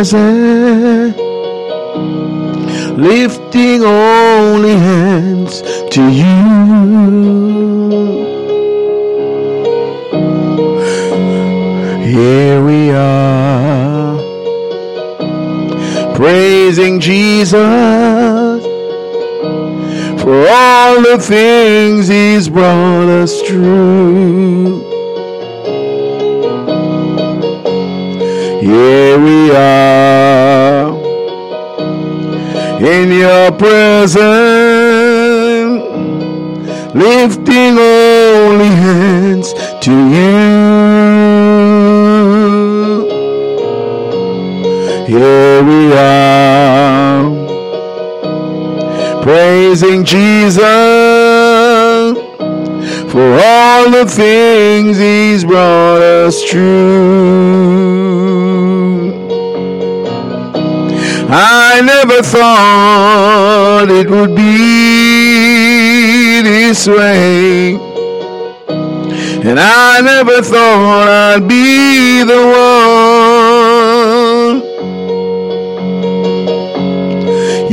presence, lifting only hands to you. Here we are, praising Jesus for all the things He's brought us through. Are in your presence, lifting only hands to you. Here we are, praising Jesus for all the things He's brought us through. Never thought it would be this way. And I never thought I'd be the one.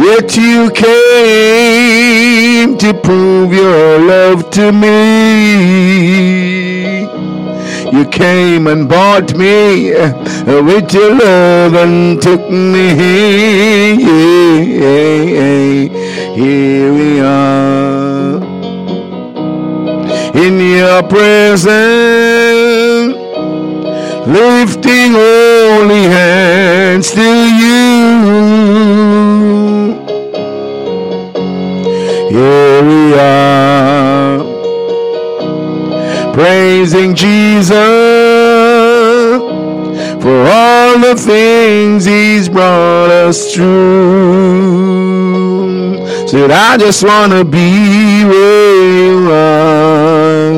Yet you came to prove your love to me. You came and bought me with your love and took me. Here we are in your presence, lifting holy hands to you. Here we are, praising Jesus for all the things He's brought us through. Said, I just want to be where you are,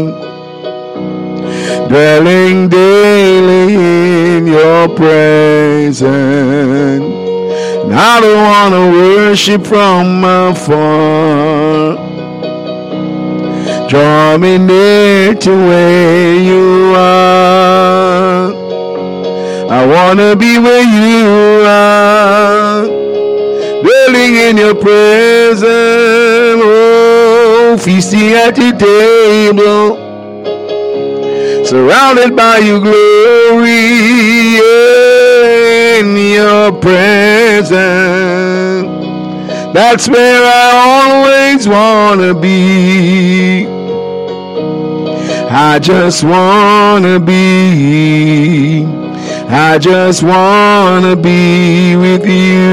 dwelling daily in your presence. And I don't want to worship from afar. Draw me near to where you are. I want to be where you are. Dwelling in your presence. Oh, feasting at your table. Surrounded by your glory. In your presence. That's where I always want to be. I just want to be. I just want to be with you.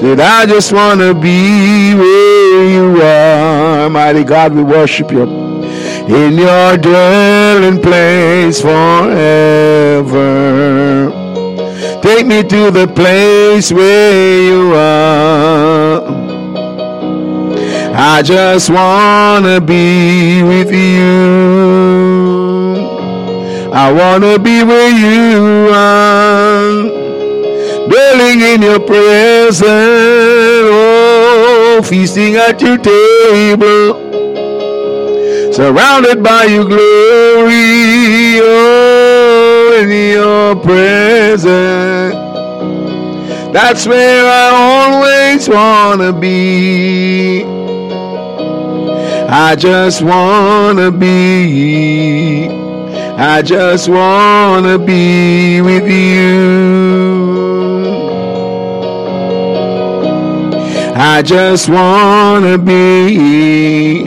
That I just want to be where you are. Mighty God, we worship you. In your dwelling place forever. Take me to the place where you are. I just want to be with you. I want to be where you are. Dwelling in your presence. Oh, feasting at your table. Surrounded by your glory. Oh, in your presence. That's where I always want to be. I just want to be. I just want to be with you. I just want to be.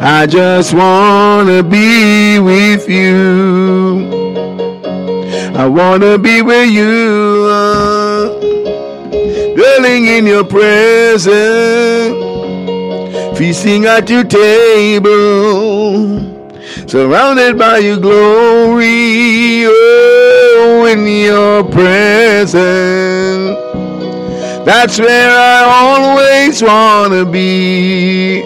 I just want to be with you. I want to be where you. Dwelling in your presence. Feasting at your table surrounded by your glory, oh, in your presence. That's where I always want to be.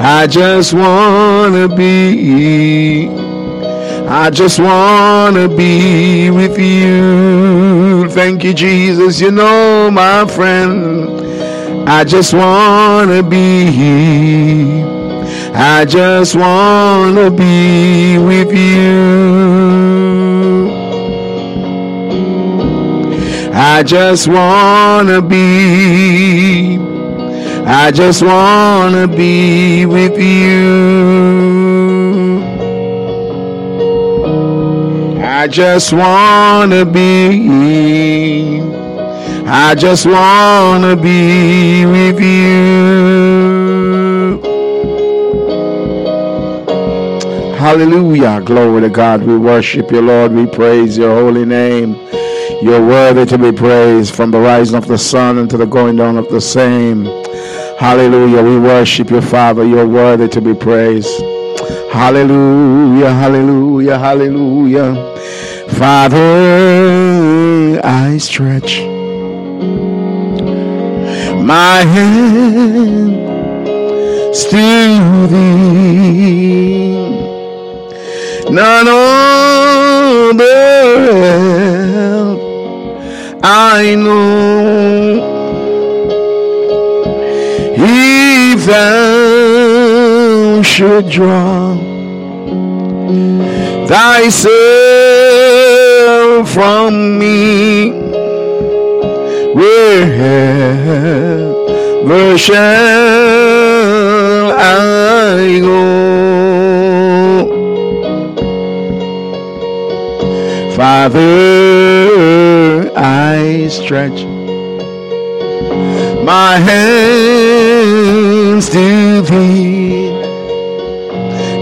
I just want to be. I just want to be with you. Thank you, Jesus. You know, my friend, I just want to be. I just want to be with you. I just wanna be, I just wanna be with you. I just wanna be, I just wanna be with you. Hallelujah. Glory to God. We worship you, Lord. We praise your holy name. You're worthy to be praised from the rising of the sun until the going down of the same. Hallelujah. We worship you, Father. You're worthy to be praised. Hallelujah, hallelujah, hallelujah. Father, I stretch my hand to thee. None other I know if thou should draw thyself from me, wherever shall I go? Father, I stretch my hands to thee.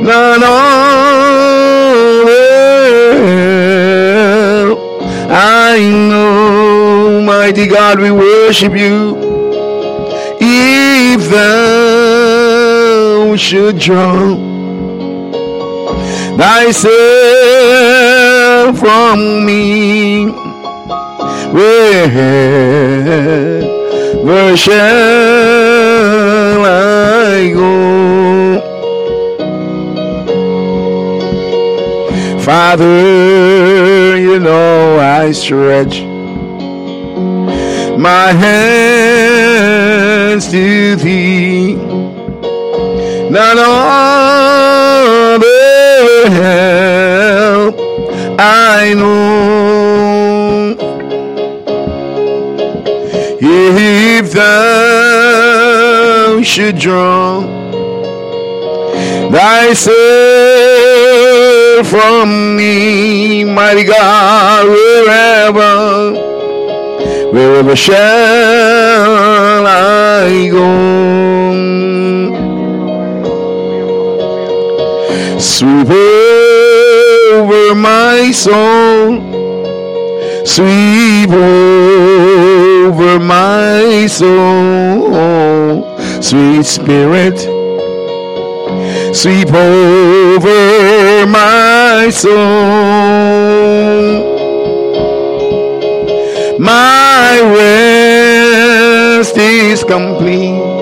None other I know, mighty God, we worship you. If thou should draw thyself from me. Where shall I go? Father, you know I stretch my hands to thee. None other help I know. If thou should draw thyself from me, mighty God, wherever, wherever shall I go? Sweep over my soul, sweep over my soul, sweet spirit, sweep over my soul. My rest is complete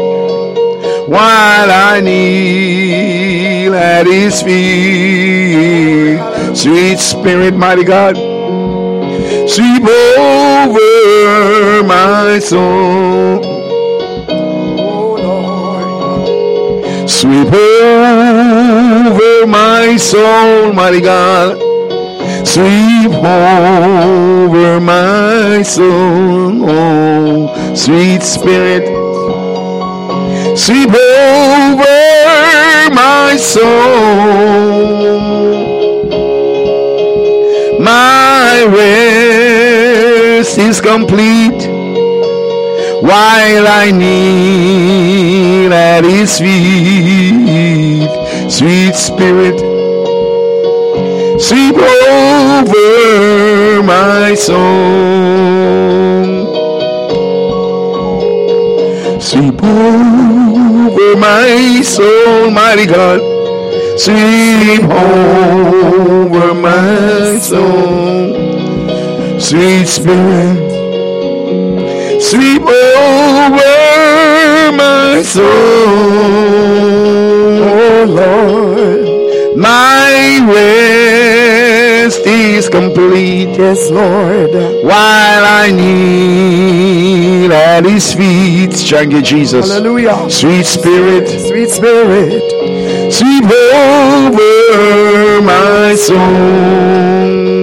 while I kneel at his feet. Sweet Spirit, mighty God, sweep over my soul. Sweep over my soul, mighty God. Sweep over my soul, oh, sweet Spirit. Sweep over my soul. Rest is complete while I kneel at his feet. Sweet Spirit, sweep over my soul. Sweep over my soul, mighty God. Sweep over my soul. Sweet Spirit, sweep over my soul. Oh Lord, my rest is complete. Yes, Lord. While I kneel at his feet, thank you, Jesus. Hallelujah. Sweet Spirit, Sweet Spirit. sweep over my soul.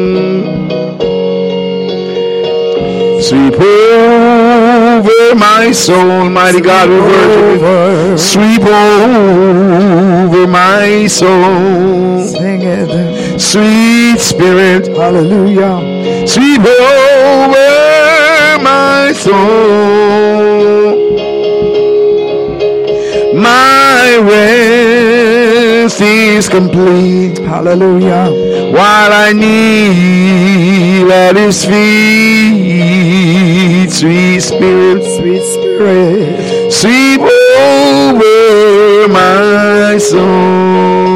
Sweep over my soul, mighty God, we worship you. Sweep over my soul, Sing it. sweet spirit, Hallelujah. sweep over my soul. My rest is complete Hallelujah. While I kneel at his feet, sweet spirit, Sweet Spirit. sweep over my soul.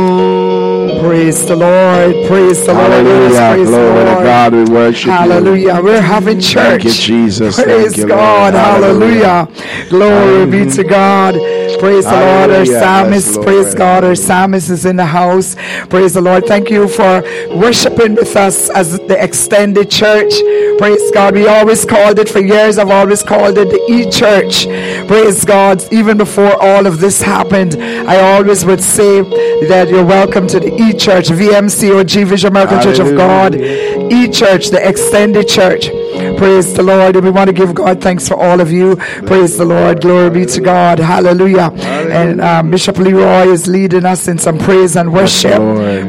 Praise the Lord. Praise the Lord. Hallelujah. Praise Glory to Lord. God. We worship you. Hallelujah. We're having church. Thank you, Jesus. Praise you. God. Hallelujah. Glory be to mm-hmm. God. Praise the Lord. Our psalmist. Yes, Praise God. Our psalmist is in the house. Praise the Lord. Thank you for worshiping with us as the extended church. Praise God. We always called it for years. I've always called it the E Church. Praise God. Even before all of this happened, I always would say that you're welcome to the E Church, VMC or G Vision American Church of God. E Church, the extended church. Praise the Lord. And we want to give God thanks for all of you. Praise the Lord. Glory be to God. Hallelujah. And um, Bishop Leroy is leading us in some praise and worship.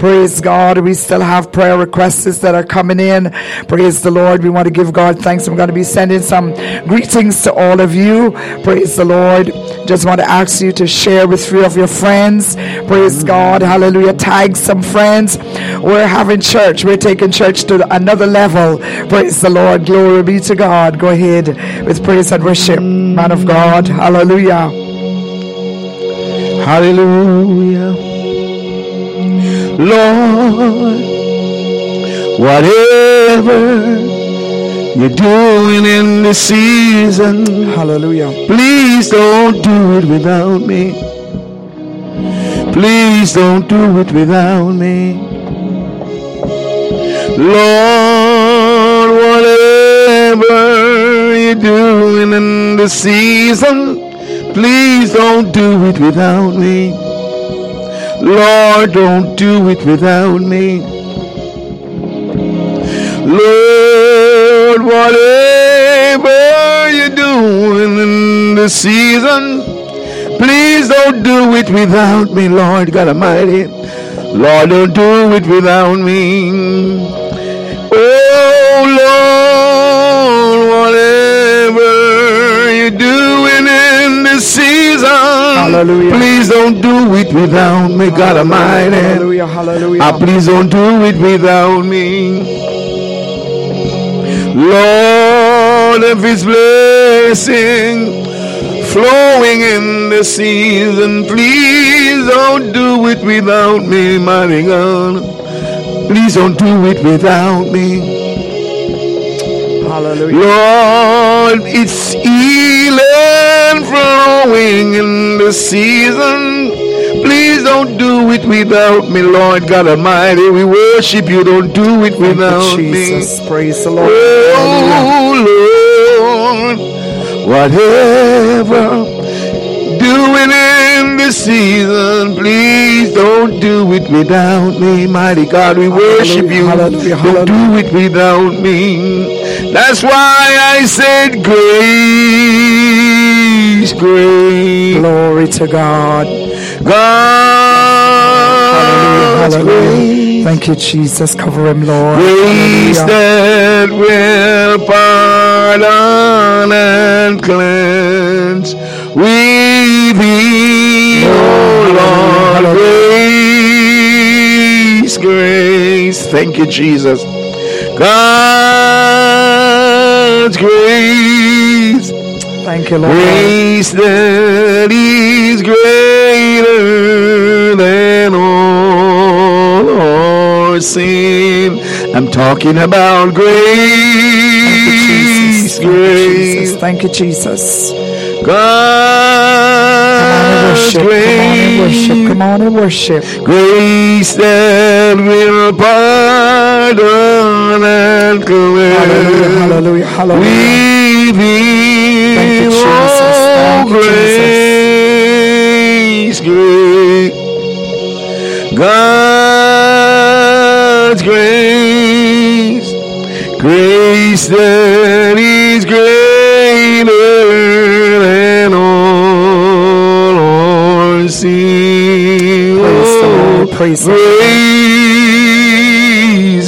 Praise God. We still have prayer requests that are coming in. Praise the Lord. We want to give God thanks. I'm going to be sending some greetings to all of you. Praise the Lord. Just want to ask you to share with three of your friends. Praise God. Hallelujah. Tag some friends. We're having church. We're taking church to another level. Praise the Lord. Glory be to God. Go ahead with praise and worship. Man of God. Hallelujah. Hallelujah. Lord, whatever you're doing in this season, Hallelujah. please don't do it without me. Please don't do it without me. Lord, whatever you're doing in the season, please don't do it without me. Lord, don't do it without me. Lord, whatever you're doing in the season, please don't do it without me, Lord God Almighty. Lord, don't do it without me. Oh Lord, you're doing in this season, Hallelujah. please don't do it without me, God Almighty. Hallelujah. Hallelujah. Ah, please don't do it without me. Lord, if His blessing flowing in the season, please don't do it without me, mighty God. Please don't do it without me. Hallelujah. Lord, it's healing flowing in the season. Please don't do it without me, Lord God Almighty. We worship you. Don't do it without me. Jesus. Praise the Lord. Hallelujah. Oh Lord, whatever doing in this season, please don't do it without me, mighty God. We worship you. hallelujah, Don't do it without me. That's why I said grace, grace, Glory to God. God's Hallelujah. grace. Thank you, Jesus. Cover him, Lord. Grace Hallelujah. that will pardon and cleanse. We thee, oh Lord, grace, grace. Thank you, Jesus. God's grace, Thank you, Lord. grace that is greater than all our sin. I'm talking about grace, grace, Thank you, Jesus. God's Come on and worship. Come on and worship. grace, Come on and worship. grace that will pardon and cleanse. Hallelujah. Hallelujah. We thee, Thank you, Jesus. Thank you, grace, grace, God's grace, grace that is greater Praise Grace,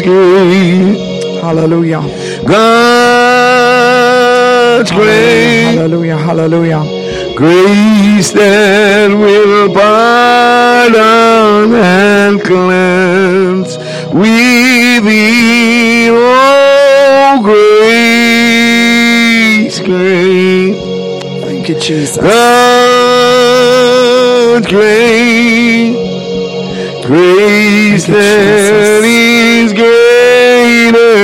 grace. Hallelujah. God's grace. Hallelujah. Hallelujah. Grace that will pardon and cleanse within. Oh, grace, grace. Thank you, Jesus. God's grace, grace Thank that is greater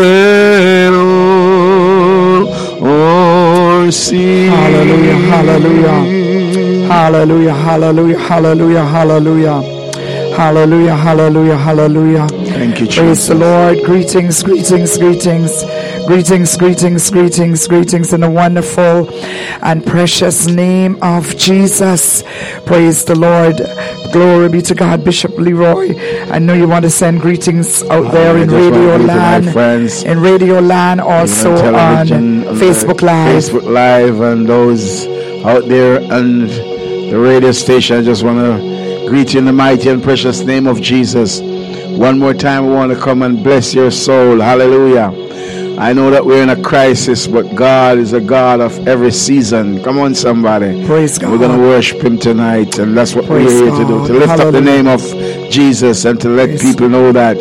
than all our sin. Hallelujah, hallelujah. Hallelujah. Hallelujah. Hallelujah. Hallelujah. Hallelujah. Hallelujah. Hallelujah. Thank you, Praise Jesus. the Lord. Greetings, greetings, greetings. Greetings, greetings, greetings, greetings in the wonderful and precious name of Jesus. Praise the Lord. Glory be to God, Bishop Leroy. I know you want to send greetings out there I in Radio Land, friends. in Radio Land, also on the uh, Facebook Live. Facebook Live, and those out there and the radio station. I just want to greet you in the mighty and precious name of Jesus. One more time, we want to come and bless your soul. Hallelujah. I know that we're in a crisis, but God is a God of every season. Come on, somebody. Praise God. We're going to worship Him tonight, and that's what Praise we're here to do to lift up the name of Jesus and to let Praise people know that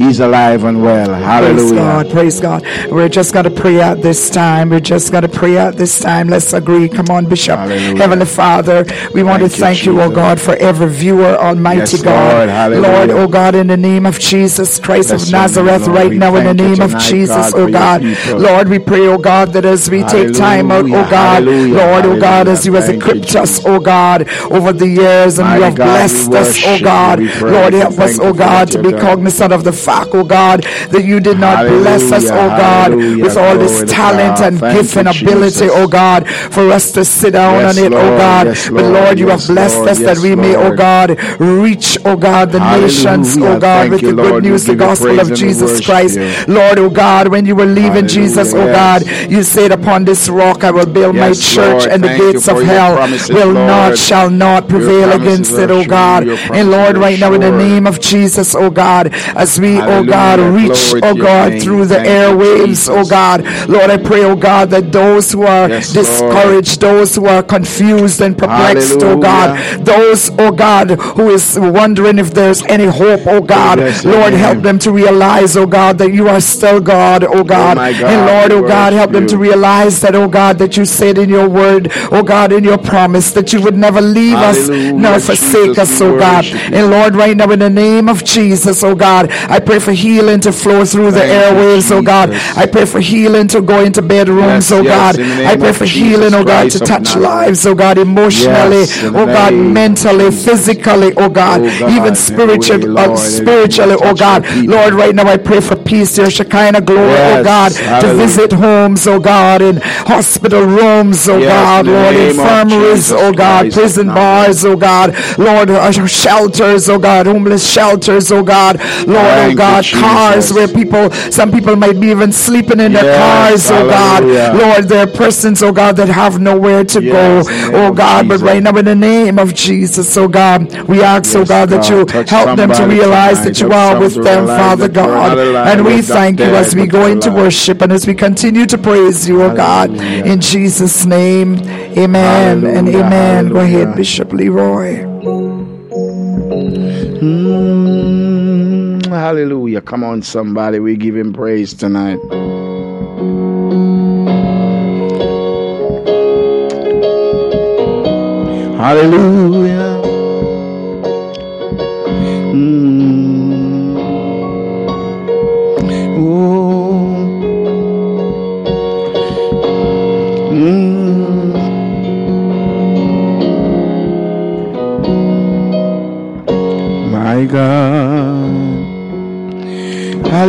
He's alive and well. Hallelujah. Praise God, praise God. We're just going to pray at this time. We're just going to pray at this time. Let's agree. Come on, Bishop. Hallelujah. Heavenly Father, we want Thank to thank you, oh God, for every viewer, Almighty Yes, God. Lord. Hallelujah. Lord, oh God, in the name of Jesus Christ Bless of Nazareth, Lord. right now, in the you name of Jesus, God, oh God. Lord, we pray, oh God, that as we take time out, oh God, Hallelujah. Lord, oh God, as you you, equipped us, oh God, over the years, and you have God, blessed us, oh. God. Lord, help us, oh God, to be cognizant of the fact, oh God, that you did not bless us, Hallelujah, oh God, hallelujah. with all this talent and Thank gift and ability, Jesus. oh God, for us to sit down Yes, on it, oh God. Yes, but Lord. Lord, you Yes, have blessed Lord. us that we may, oh God, reach, oh God, the nations, oh God, Thank with you, the good Lord. News, the gospel of Jesus Christ. you. Lord, oh God, when you were leaving Jesus, oh Hallelujah, God, you said, Upon this rock I will build my church, Lord. and the Thank you gates of hell promises, will not, shall not prevail against it, oh. God. And Lord, right now, in the name of Jesus, oh God, as we, oh God, reach, oh God, through the airwaves, oh God. Lord, I pray, oh God, that those who are discouraged, those who are confused and perplexed, oh God, those, oh God, who is wondering if there's any hope, oh God, bless Lord, help them to realize, oh God, that you are still God, oh God. my God, and Lord, oh God, help them to realize that, oh God, that you said in your word, oh God, in your promise, that you would never leave us nor forsake us, oh God. And Lord, right now, in the name of Jesus, oh God, I pray for healing to flow through the airwaves, oh God. I pray for healing to go into bedrooms, oh God. I pray for healing, oh God, to touch lives, oh God, emotionally, oh God, mentally, physically, oh God, Oh even spiritually, uh, spiritually, oh God. Lord, right now I pray for peace, your Shekinah glory, oh God, to visit homes, oh God, in hospital rooms, oh God, in Lord, infirmaries, oh God, prison bars, oh God, Lord, uh, shelters, oh God, homeless shelters, oh God, Lord, oh you, God, cars where people, some people might be even sleeping in their Yes, cars, oh God. Lord, there are persons, oh God, that have nowhere to Yes, go, in the name oh God, but right now in the name of Jesus, oh God, we ask, oh Yes, God, that you help them to realize tonight. that you Help are with them, Father God, and we thank you as we go into worship and as we continue to praise you, oh God, in Jesus' name, amen and amen. Go ahead. Bishop Leroy. Mm, hallelujah. Come on, somebody. We give him praise tonight. Hallelujah. Mm.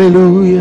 Hallelujah.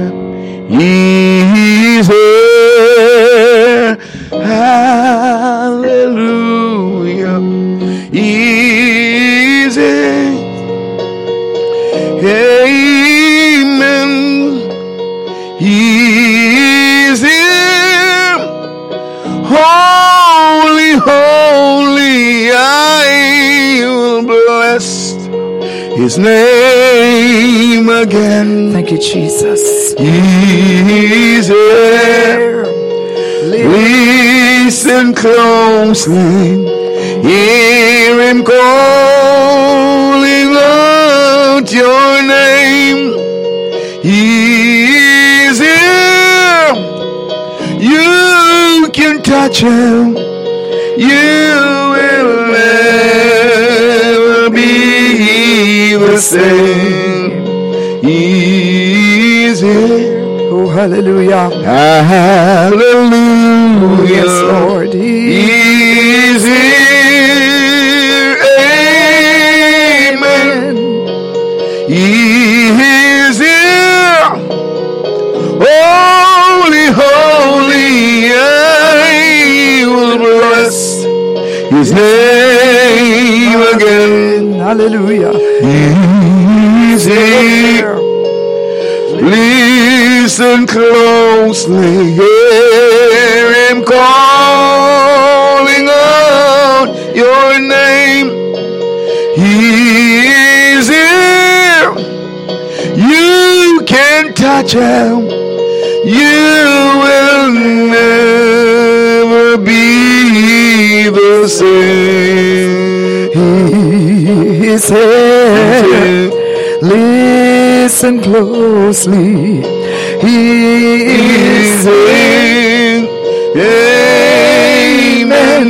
Closely. Hear him calling out your name. He's here. You can touch him. You will never be the same. He's here. Oh, hallelujah. Hallelujah. Hallelujah. Here. Listen closely, hear him calling out your name. He is here. You can touch him. You will never be the same. He is. Listen closely. He is in. Amen.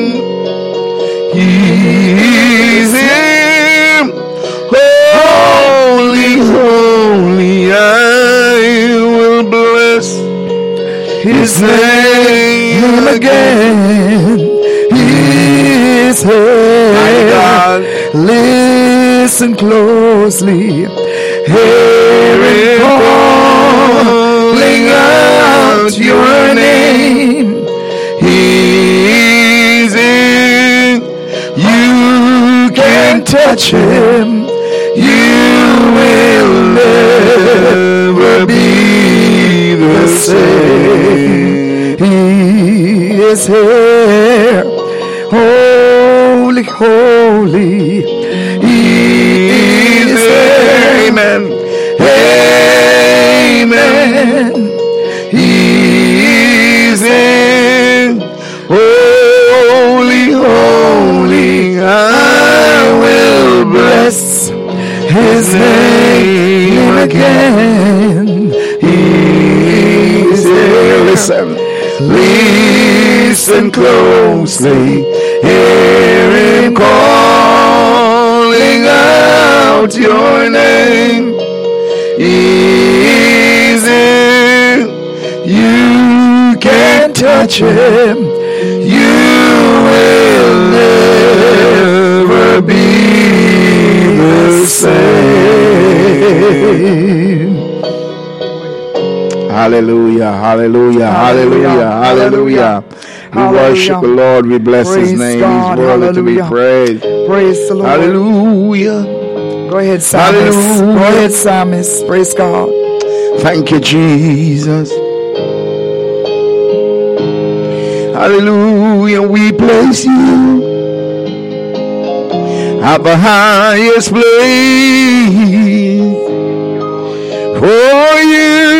He's in. Holy, holy, I will bless his name again. He is My here. Listen closely. Hear him calling out your name. He's in. You can touch him. You will never be the same. He is here. Holy, holy. He is here. Amen. Amen. He's in. Holy, holy, I will bless his name again. He's here. Listen. Listen closely. Hear him calling out your name. He's in. You can touch him. You will never be the same. Hallelujah, hallelujah, hallelujah, hallelujah. We worship the Lord, we bless his name. God, He's worthy to be praised. Praise the Lord. Hallelujah. Go ahead, psalmist. Hallelujah. Go ahead, psalmist. Praise God. Thank you, Jesus. Hallelujah. We place you at the highest place. For you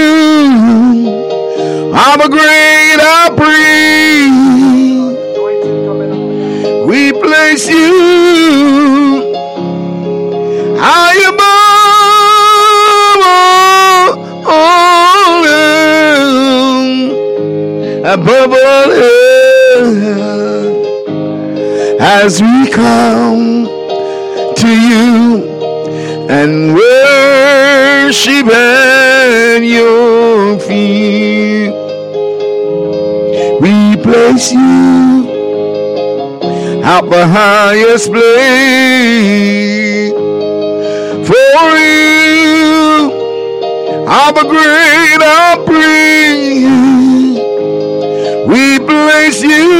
are the great I praise. We place you high above all, else, above all else, as we come to you and worship at your feet. We place you at the highest place. For you. The great I praise. We place you.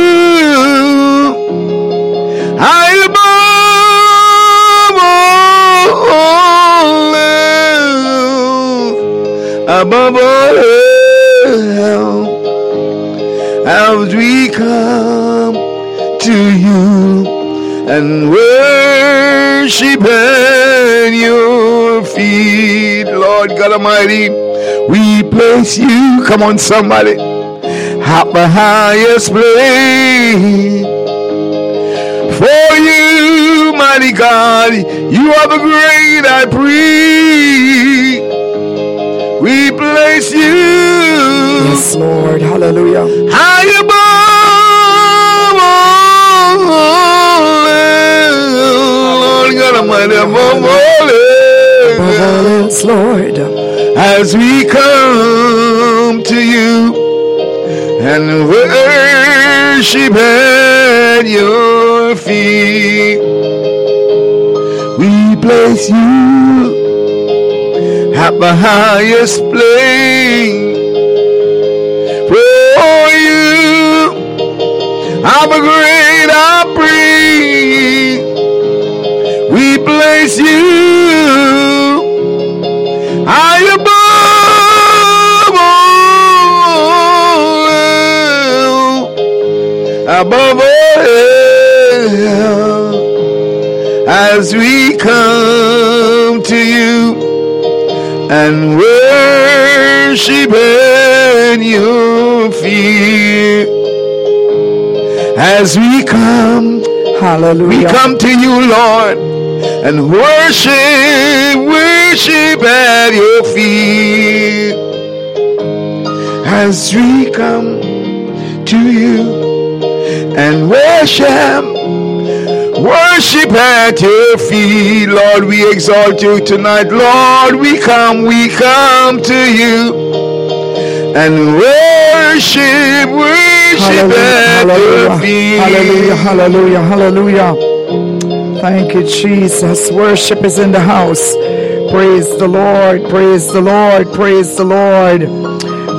High above all as we come to you and worship at your feet, Lord God Almighty. We place you, come on, somebody, at the highest place. For you, mighty God, you are the great I priest. We place you. Yes, Lord. Hallelujah. High above Lord God all Above Lord. as we come to you and worship at your feet. We place you at the highest place. For you, I'm a great I breathe. Place you high above all, above all, as we come to you and worship at your feet. As we come, Hallelujah. we come to you, Lord, and worship, worship at your feet. As we come to you and worship, worship at your feet, Lord, we exalt you tonight, Lord. We come, we come to you and worship, worship at your Hallelujah. feet. Hallelujah. Hallelujah. Hallelujah. Thank you, Jesus. Worship is in the house. Praise the Lord. Praise the Lord. Praise the Lord.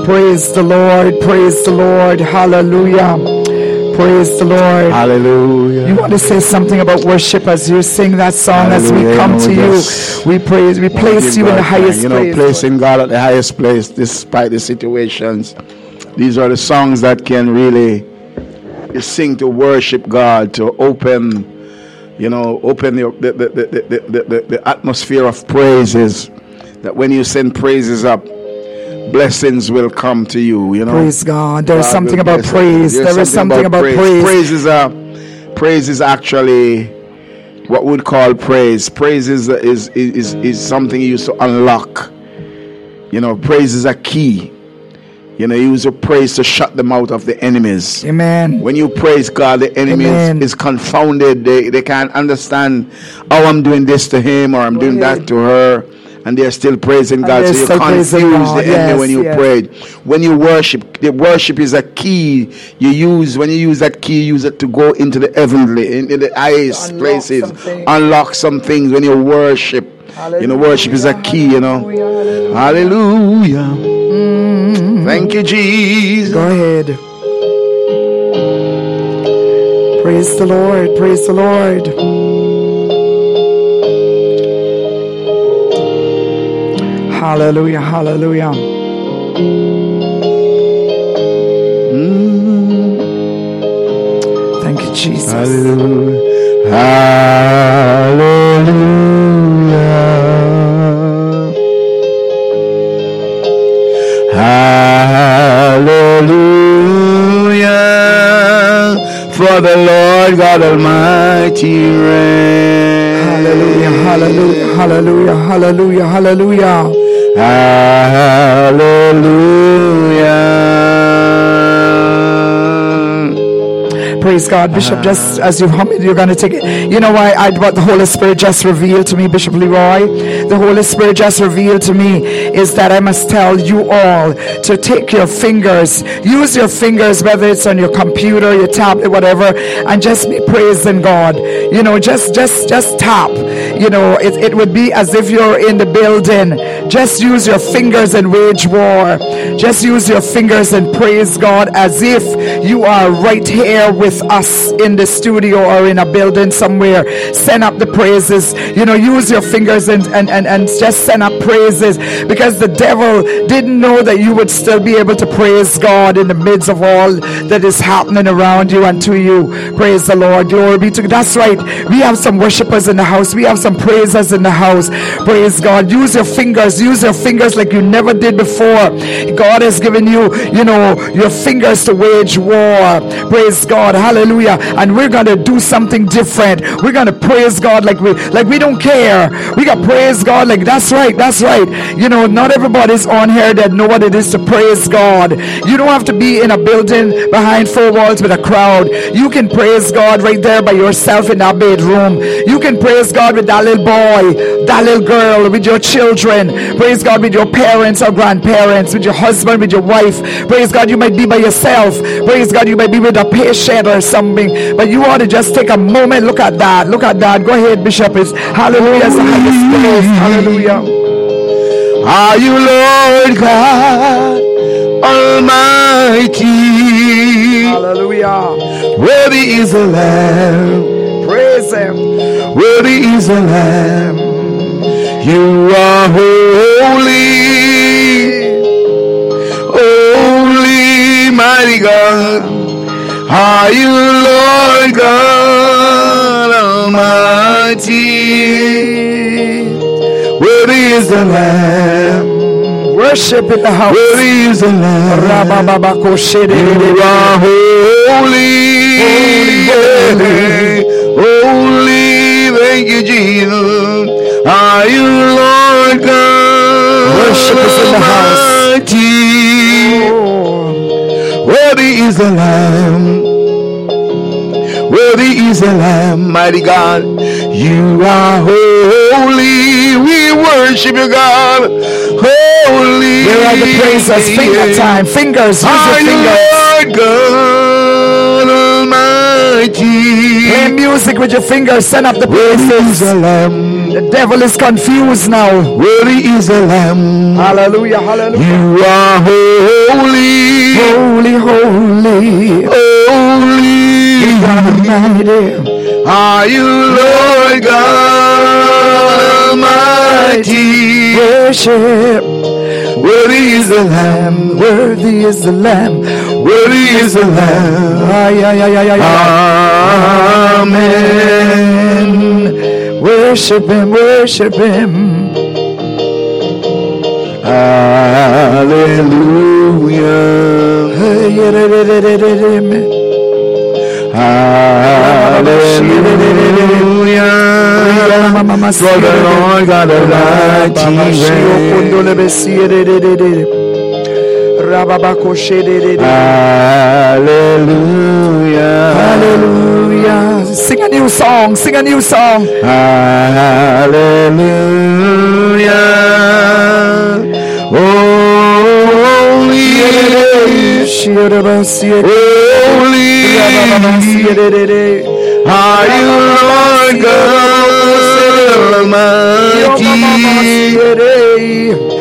Praise the Lord. Praise the Lord. Hallelujah. Praise the Lord. Hallelujah. You want to say something about worship as you sing that song as we come to You you. We praise, we place you in the highest thanks. You know, place. placing God at the highest place despite the situations. These are the songs that can really you sing to worship God, to open, you know, open the, the, the, the, the, the, the atmosphere of praises. That when you send praises up, blessings will come to you, you know. Praise God. There's God something about bless us. praise. There's something about praise. Praise is a praise is actually what we'd call praise. Praise is is is, is something you use to unlock. You know, praise is a key. You know, you use your praise to shut them out of the enemies. Amen. When you praise God, the enemy Amen. is, confounded. They, they can't understand, oh, I'm doing this to him or I'm doing that to her. And they're still praising God. So you confuse the God. enemy Yes, when you yes. pray. When you worship, the worship is a key you use. When you use that key, use it to go into the heavenly, into the highest Unlock places. some things. Unlock some things when you worship. You know, worship is a key, you know. Hallelujah. Mm. Thank you, Jesus. Go ahead. Praise the Lord. Praise the Lord. Hallelujah. Hallelujah. Mm. Thank you, Jesus. Hallelujah. Hallelujah. Hallelujah. For the Lord God Almighty reigns. Hallelujah. Hallelujah. Hallelujah. Hallelujah. Hallelujah. Hallelujah. Praise God, Bishop. Uh-huh. Just as you hum it, you're going to take it. You know why? I what the Holy Spirit just revealed to me, Bishop Leroy. The Holy Spirit just revealed to me is that I must tell you all to take your fingers, use your fingers, whether it's on your computer, your tablet, whatever, and just be praising God. You know, just just just tap. You know, it, it would be as if you're in the building. Just use your fingers and wage war. Just use your fingers and praise God as if you are right here with us in the studio or in a building somewhere. Send up the praises. You know, use your fingers and, and, and, and just send up praises because the devil didn't know that you would still be able to praise God in the midst of all that is happening around you and to you. Praise the Lord. Glory be to. That's right. We have some worshipers in the house. We have some praisers in the house. Praise God. Use your fingers. Use your fingers like you never did before. God has given you, you know, your fingers to wage war. Praise God. Hallelujah. And we're going to do something different. We're going to praise God like we like we don't care. We got praise God like that's right. That's right. You know, not everybody's on here that know what it is to praise God. You don't have to be in a building behind four walls with a crowd. You can praise God right there by yourself in that bedroom. You can praise God with that little boy, that little girl, with your children. Praise God with your parents or grandparents, with your husband, with your wife. Praise God, you might be by yourself. Praise God, you might be with a patient or something. But you ought to just take a moment. Look at that. Look at that. Go ahead, Bishop. It's hallelujah. It's the highest praise. Hallelujah. Are you Lord God Almighty? Hallelujah. Worthy is the Lamb. Praise Him. Worthy is the Lamb. You are holy. Holy, mighty God. Are you Lord God Almighty? Worthy is the Lamb. Worship in the house. Worthy is the Lamb. You are holy, holy, holy. Thank you, Jesus. Are you Lord God? Worship is in the house. Worthy is the Lamb. Worthy is the Lamb, mighty God. You are holy. We worship you, God. Holy. Where are the praisers? Finger time. Fingers. Use your Are you fingers. Lord God Almighty? Play music with your fingers. Send up the Worthy is praises. the Lamb. The devil is confused now. Worthy is the Lamb. Hallelujah. Hallelujah. You are holy. Holy, holy. Holy. Almighty. Are you Lord God Almighty? Worship. Worthy is the Lamb. Worthy is the Lamb. Worthy is the Lamb. Ay, ay, ay, ay, ay, ay. Amen. Worship Him. Worship Him. Hallelujah. Hallelujah. For the Lord God Almighty. Hallelujah. Hallelujah. Sing a new song. Sing a new song. Hallelujah. Oh, holy, holy are you, Lord God Almighty.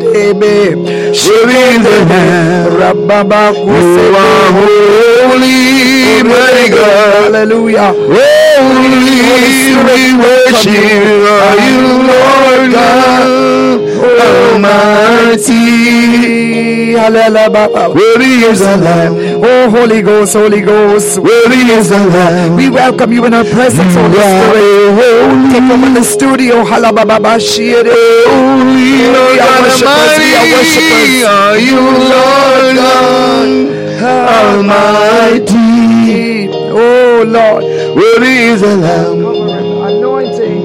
Lord God. You are holy, my God. Hallelujah. Holy, we worship you, Lord God Almighty. Worthy is the Lamb. Oh, Holy Ghost, Holy Ghost. Worthy is the Lamb. We welcome you in our presence, Holy Spirit. Take over the studio. Holy, Lord God Almighty. Are you, Lord God Almighty? Oh, Lord. Worthy is the Lamb. Anointing.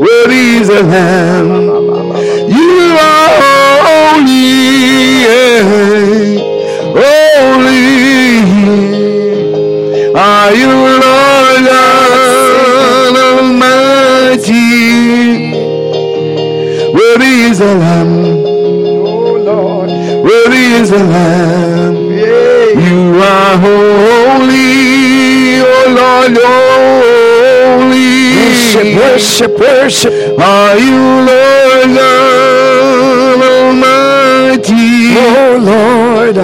Worthy is the Lamb. You are holy, worship, worship. Are you Lord God Almighty? Oh, Lord.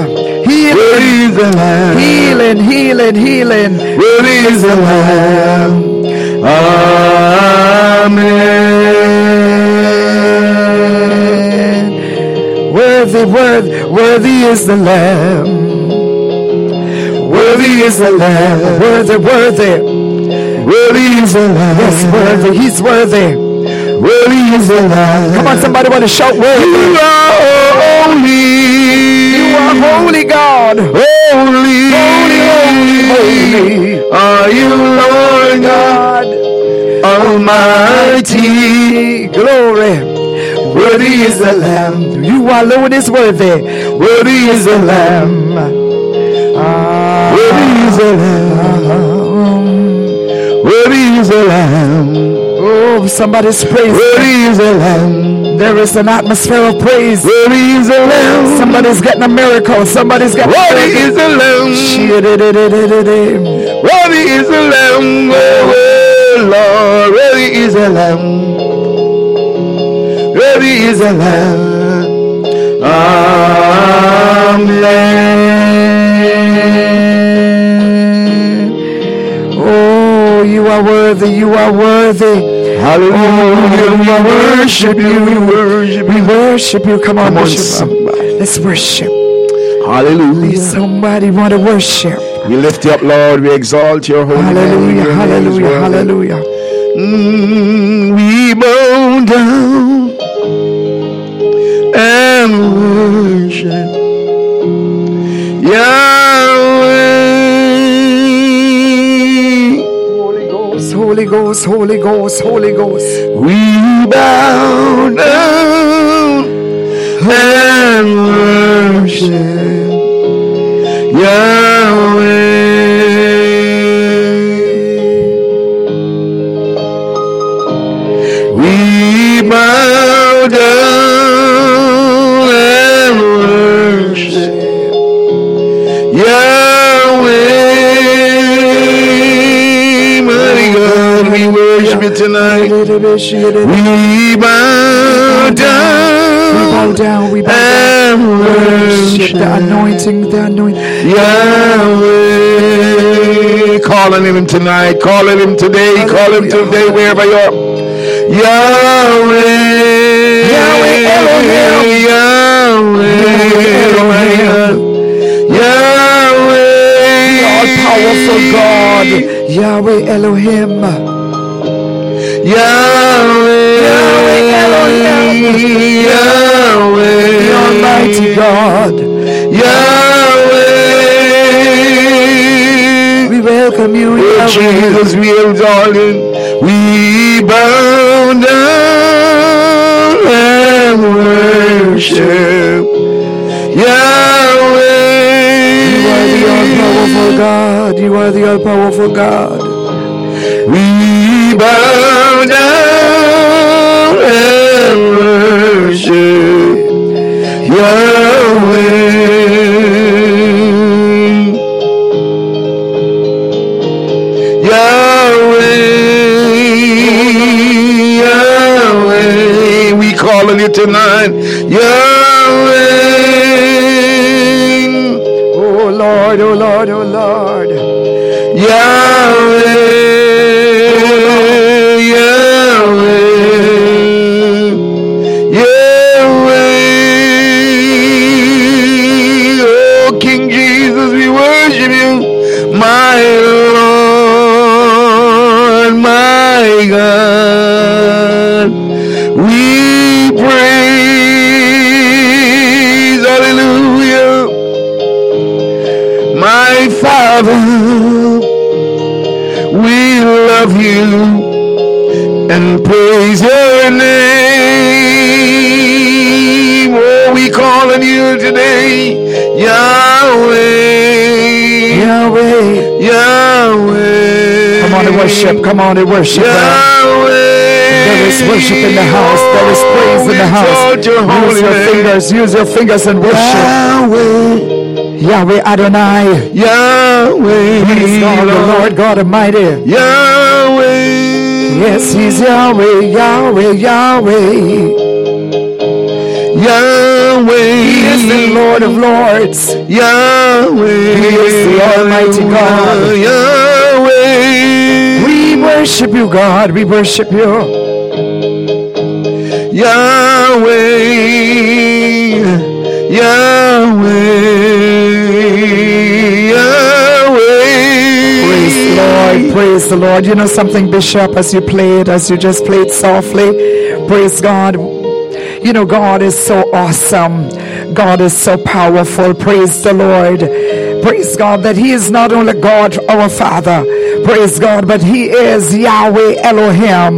Heal Worthy is the Lamb. Healing, healing, healing. Worthy is the Lamb. Amen. Worthy, worthy, worthy is the Lamb. Worthy is the Lamb. Worthy, worthy. Worthy is the Lamb. Yes, worthy. He's worthy. Worthy is the Lamb. Come on, somebody want to shout You are holy. You are holy God. Holy, holy, holy, are you, Lord God Almighty. Glory. Worthy is the Lamb. You alone is worthy. Worthy is the Lamb. Ah, Worthy is the Lamb. Lamb. oh, somebody's praise. Worthy is the Lamb. There is an atmosphere of praise. Worthy is the Lamb. Somebody's getting a miracle. Somebody's getting miracle. is the Lamb. Worthy is the Lamb. Oh, oh, Lord. Worthy is the Lamb. Worthy is the Lamb. Amen. You are worthy. You are worthy. Hallelujah. We worship you. We worship We you. worship you. Come on, Come on, worship. somebody. Let's worship. Hallelujah. Somebody want to worship. We lift you up, Lord. We exalt your holy name. Hallelujah. Name Hallelujah. worthy. Hallelujah. Mm, we bow down and worship Yahweh. Holy Ghost, Holy Ghost, Holy Ghost. We bow down and worship Yahweh. We We bow bow down down, we bow down. and Worship the anointing, the anointing. Yahweh. Calling him tonight, calling him today, call him today wherever you are. Yahweh. Yahweh Elohim. Yahweh. Elohim. Yahweh. All powerful God, Yahweh Elohim. Yahweh. Yahweh. Yahweh. The Almighty God. Yahweh. We welcome you, Oh, Yahweh. Jesus, we exalt you. We bow down and worship Yahweh. You are the all-powerful God. You are the all-powerful God. Worship Yahweh. Yahweh, Yahweh, we calling you tonight, Yahweh. Oh Lord, oh Lord, oh Lord. Yahweh, Come on and worship. Yahweh. There is worship in the house. There is praise in the house. exalt your holy Use your fingers. Use your fingers and worship. Yahweh, Yahweh Adonai. Yahweh, Praise God, the Lord God Almighty. Yahweh. Yes, He's Yahweh, Yahweh, Yahweh. Yahweh. He is the Lord of Lords. Yahweh. He is the Almighty God. Yahweh. Worship you, God. We worship you. Yahweh. Yahweh. Yahweh. Praise the Lord. Praise the Lord. You know something, Bishop, as you played, as you just played softly. Praise God. You know, God is so awesome. God is so powerful. Praise the Lord. Praise God that He is not only God, our Father. Praise God, but He is Yahweh Elohim.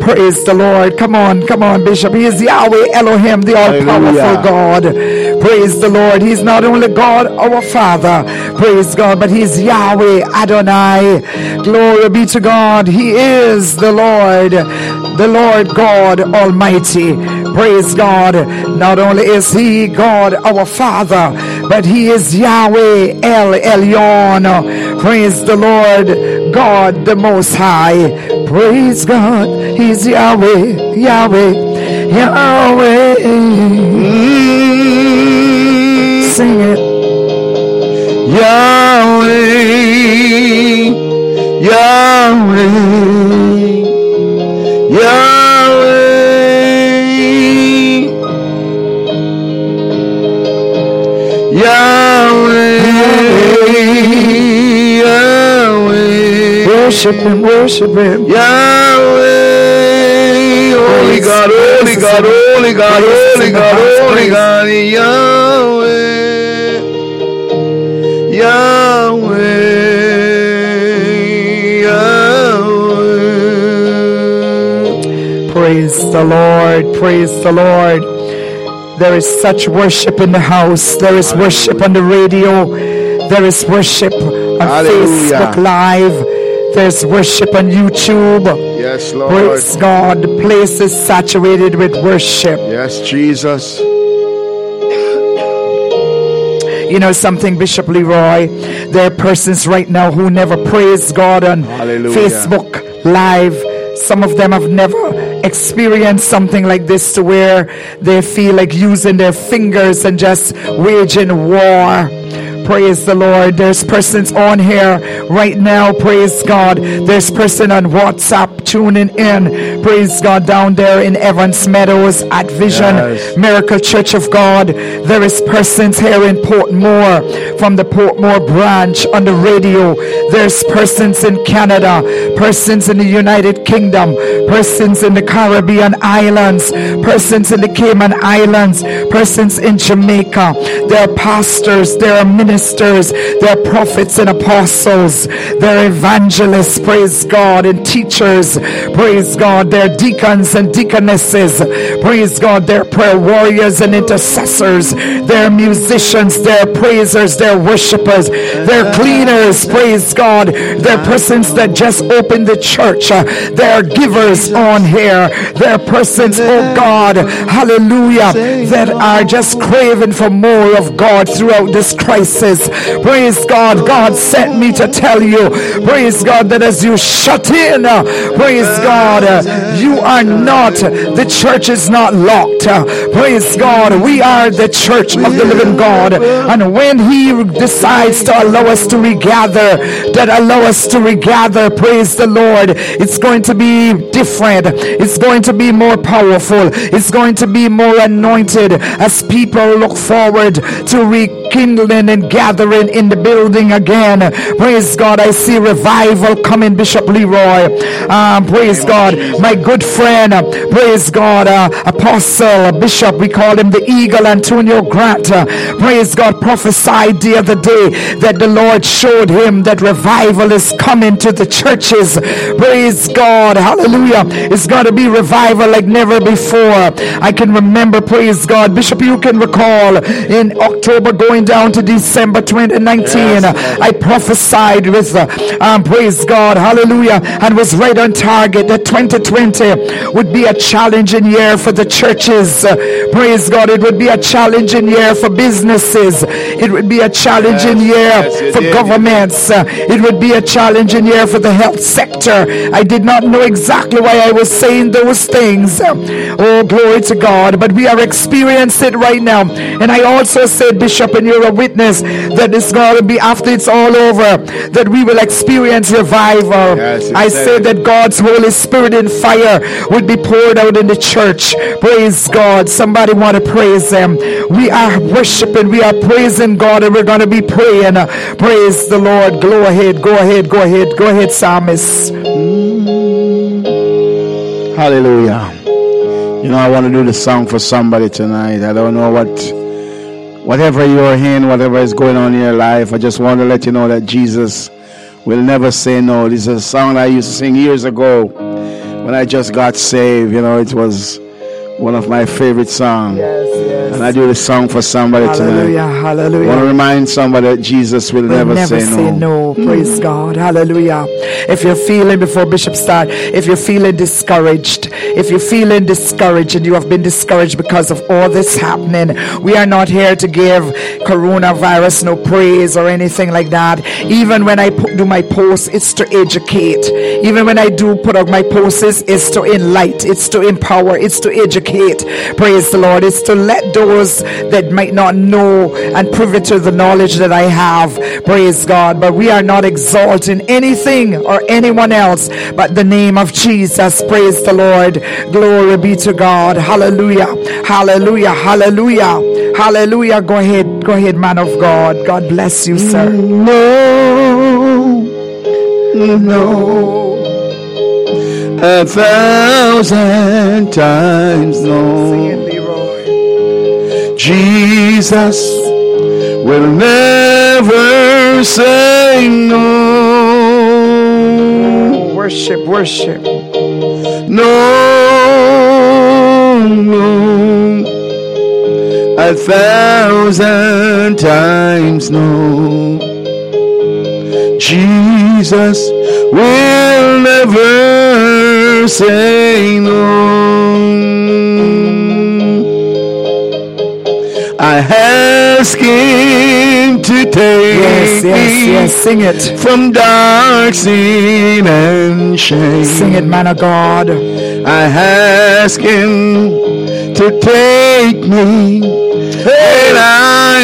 Praise the Lord. Come on, come on, Bishop. He is Yahweh Elohim, the all powerful God. Praise the Lord. He's not only God, our Father. Praise God, but He's Yahweh Adonai. Glory be to God. He is the Lord, the Lord God Almighty. Praise God. Not only is He God, our Father, but He is Yahweh El Elyon. Praise the Lord, God the Most High. Praise God. He's Yahweh, Yahweh, Yahweh. Mm. Sing it. Yahweh, Yahweh, Yahweh, Yahweh, Worship Him, worship Him. Yahweh, Holy God, Holy God, Holy God, Holy God, Holy God, Yahweh, Yahweh, Yahweh. Praise the Lord, praise the Lord. There is such worship in the house. There is worship on the radio. There is worship on Hallelujah. Facebook Live. There's worship on YouTube. Yes, Lord. Praise God. The place is saturated with worship. Yes, Jesus. You know something, Bishop Leroy? There are persons right now who never praise God on Hallelujah. Facebook Live. Some of them have never experienced something like this to where they feel like using their fingers and just waging war. Praise the Lord. There's persons on here right now. Praise God. There's person on WhatsApp tuning in. Praise God down there in Evans Meadows at Vision Yes. Miracle Church of God. There is persons here in Portmore from the Portmore branch on the radio. There's persons in Canada, persons in the United Kingdom, persons in the Caribbean islands, persons in the Cayman Islands, persons in Jamaica. There are pastors, there are ministers, there are prophets and apostles, their evangelists, praise God, and teachers, praise God. their deacons and deaconesses, praise God. There are prayer warriors and intercessors, there are musicians, there are praisers, there are worshipers, there are cleaners, praise God. There are persons that just open the church, are givers on here, there are persons, oh God, hallelujah, that are just craving for more of God throughout this crisis. Praise God. God sent me to tell you, praise God, that as you shut in, praise God, you are not, the church is not locked. Uh, Praise God. We are the church of the living God. And when He decides to allow us to regather, that allow us to regather, praise the Lord, it's going to be different. It's going to be more powerful. It's going to be more anointed as people look forward to rekindling and gathering in the building again. Praise God. I see revival coming, Bishop Leroy. Um, praise God. My good friend, praise God, uh, Apostle, Bishop, we call him the Eagle, Antonio Grant. Uh, praise God, prophesied the other day that the Lord showed him that revival is coming to the churches. Praise God. Hallelujah. It's going to be revival like never before. I can remember, praise God. Bishop, you can recall in October going down to December 2019, uh, I prophesied with, uh, um, praise God, hallelujah, and was right on target that 2020 would be a challenging year for the churches. Uh, praise God. It would be a challenging year for businesses. It would be a challenging year for governments. Uh, it would be a challenging year for the health sector. I did not know exactly why I was saying those things. Uh, oh, glory to God. But we are experiencing it right now. And I also said, Bishop, and you're a witness that it's going to be after it's all over that we will experience revival. Yes, I said that God's Holy Spirit in fire would be poured out in the church. Praise God. Somebody want to praise Him. We are worshiping, we are praising God, and we're going to be praying. Praise the Lord. Go ahead, go ahead, go ahead, go ahead, psalmist. Mm. Hallelujah. You know, I want to do the song for somebody tonight. I don't know what, whatever you're in, whatever is going on in your life, I just want to let you know that Jesus will never say no. This is a song I used to sing years ago when I just got saved. You know, it was one of my favorite songs. Yes. And I do this song for somebody hallelujah, tonight. Hallelujah. I want to remind somebody that Jesus will, we'll never, never, say, say no. no. Praise mm. God. Hallelujah. If you're feeling before Bishop start, if you're feeling discouraged, if you're feeling discouraged and you have been discouraged because of all this happening, we are not here to give coronavirus no praise or anything like that. Even when I do my posts, it's to educate. Even when I do put up my posts, it's to enlighten, it's to empower, it's to educate educate. Praise the Lord. It's to let those that might not know and privy to the knowledge that I have. Praise God. But we are not exalting anything or anyone else but the name of Jesus. Praise the Lord. Glory be to God. Hallelujah. Hallelujah. Hallelujah. Hallelujah. Go ahead. Go ahead, man of God. God bless you, sir. No. No a thousand times no. Jesus will never say no. Worship, worship. No, no. A thousand times no. Jesus will never say no. I ask Him to take yes, yes, me yes. Sing it from dark sin and shame. Sing it, man of God. I ask Him to take me, and I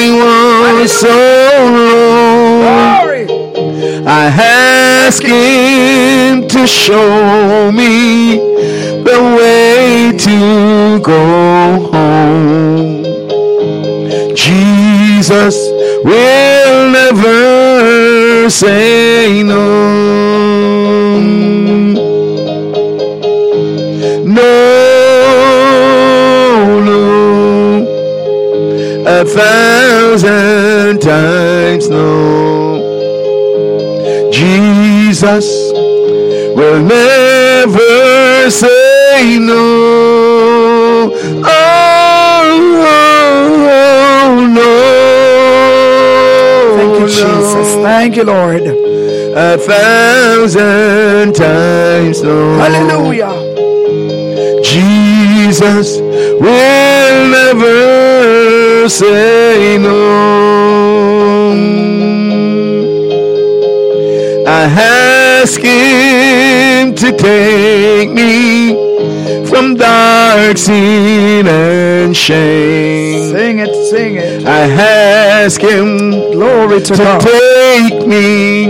was so low. I ask Him to show me the way to go home. Jesus will never say no. No, no, a thousand times no. Jesus will never say no. Oh, Thank you, Lord. A thousand times no. Hallelujah. Jesus will never say no. I ask Him to take me from dark sin and shame. Sing it, sing it. I ask Him, glory to, to God. Take me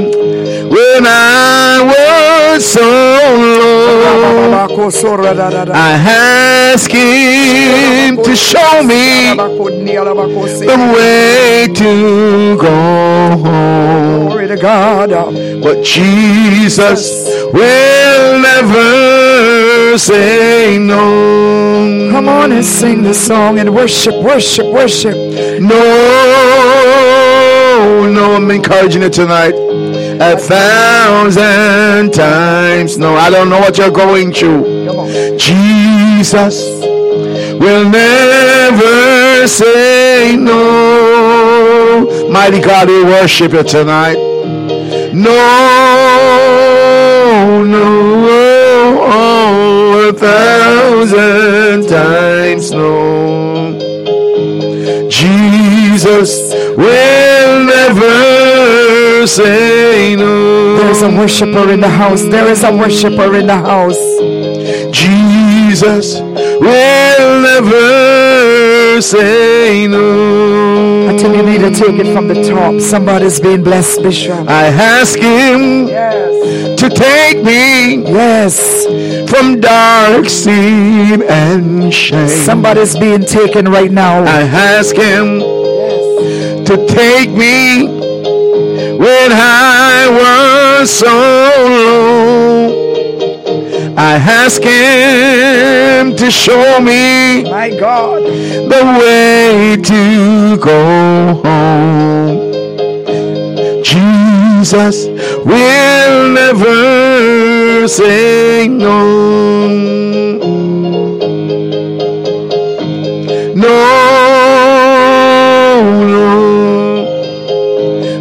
when I was so low. I ask Him to show me the way to go home. Glory to God. But Jesus will never say no. Come on and sing the song and worship, worship, worship. No, no, I'm encouraging it tonight a thousand times. No, I don't know what you're going through. Jesus will never say no. Mighty God, we worship you tonight. No, no, oh, a thousand times no. Jesus will never say no. There's a worshiper in the house. There is a worshiper in the house. Jesus will never say no. I think you need to take it from the top. Somebody's being blessed, Bishop. I ask him Yes. to take me Yes. from dark sin and shame. Somebody's being taken right now. I ask him. To take me when I was so low. I ask him to show me My God. the way to go home. Jesus will never say no. No,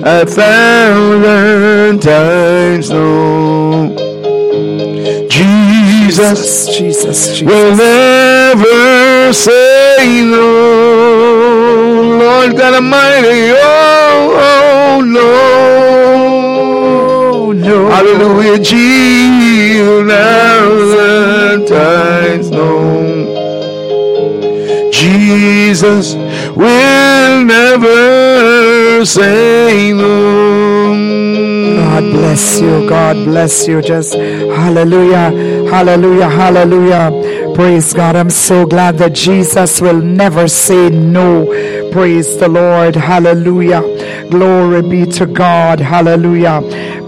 a thousand times no. Jesus Jesus, Jesus, will never say no. Lord God Almighty, oh, oh no. Oh, no. Hallelujah, Jesus, thousand times no. Jesus will never say no. God bless you. God bless you. Just hallelujah. Hallelujah. Hallelujah. Praise God. I'm so glad that Jesus will never say no. Praise the Lord. Hallelujah. Glory be to God. Hallelujah.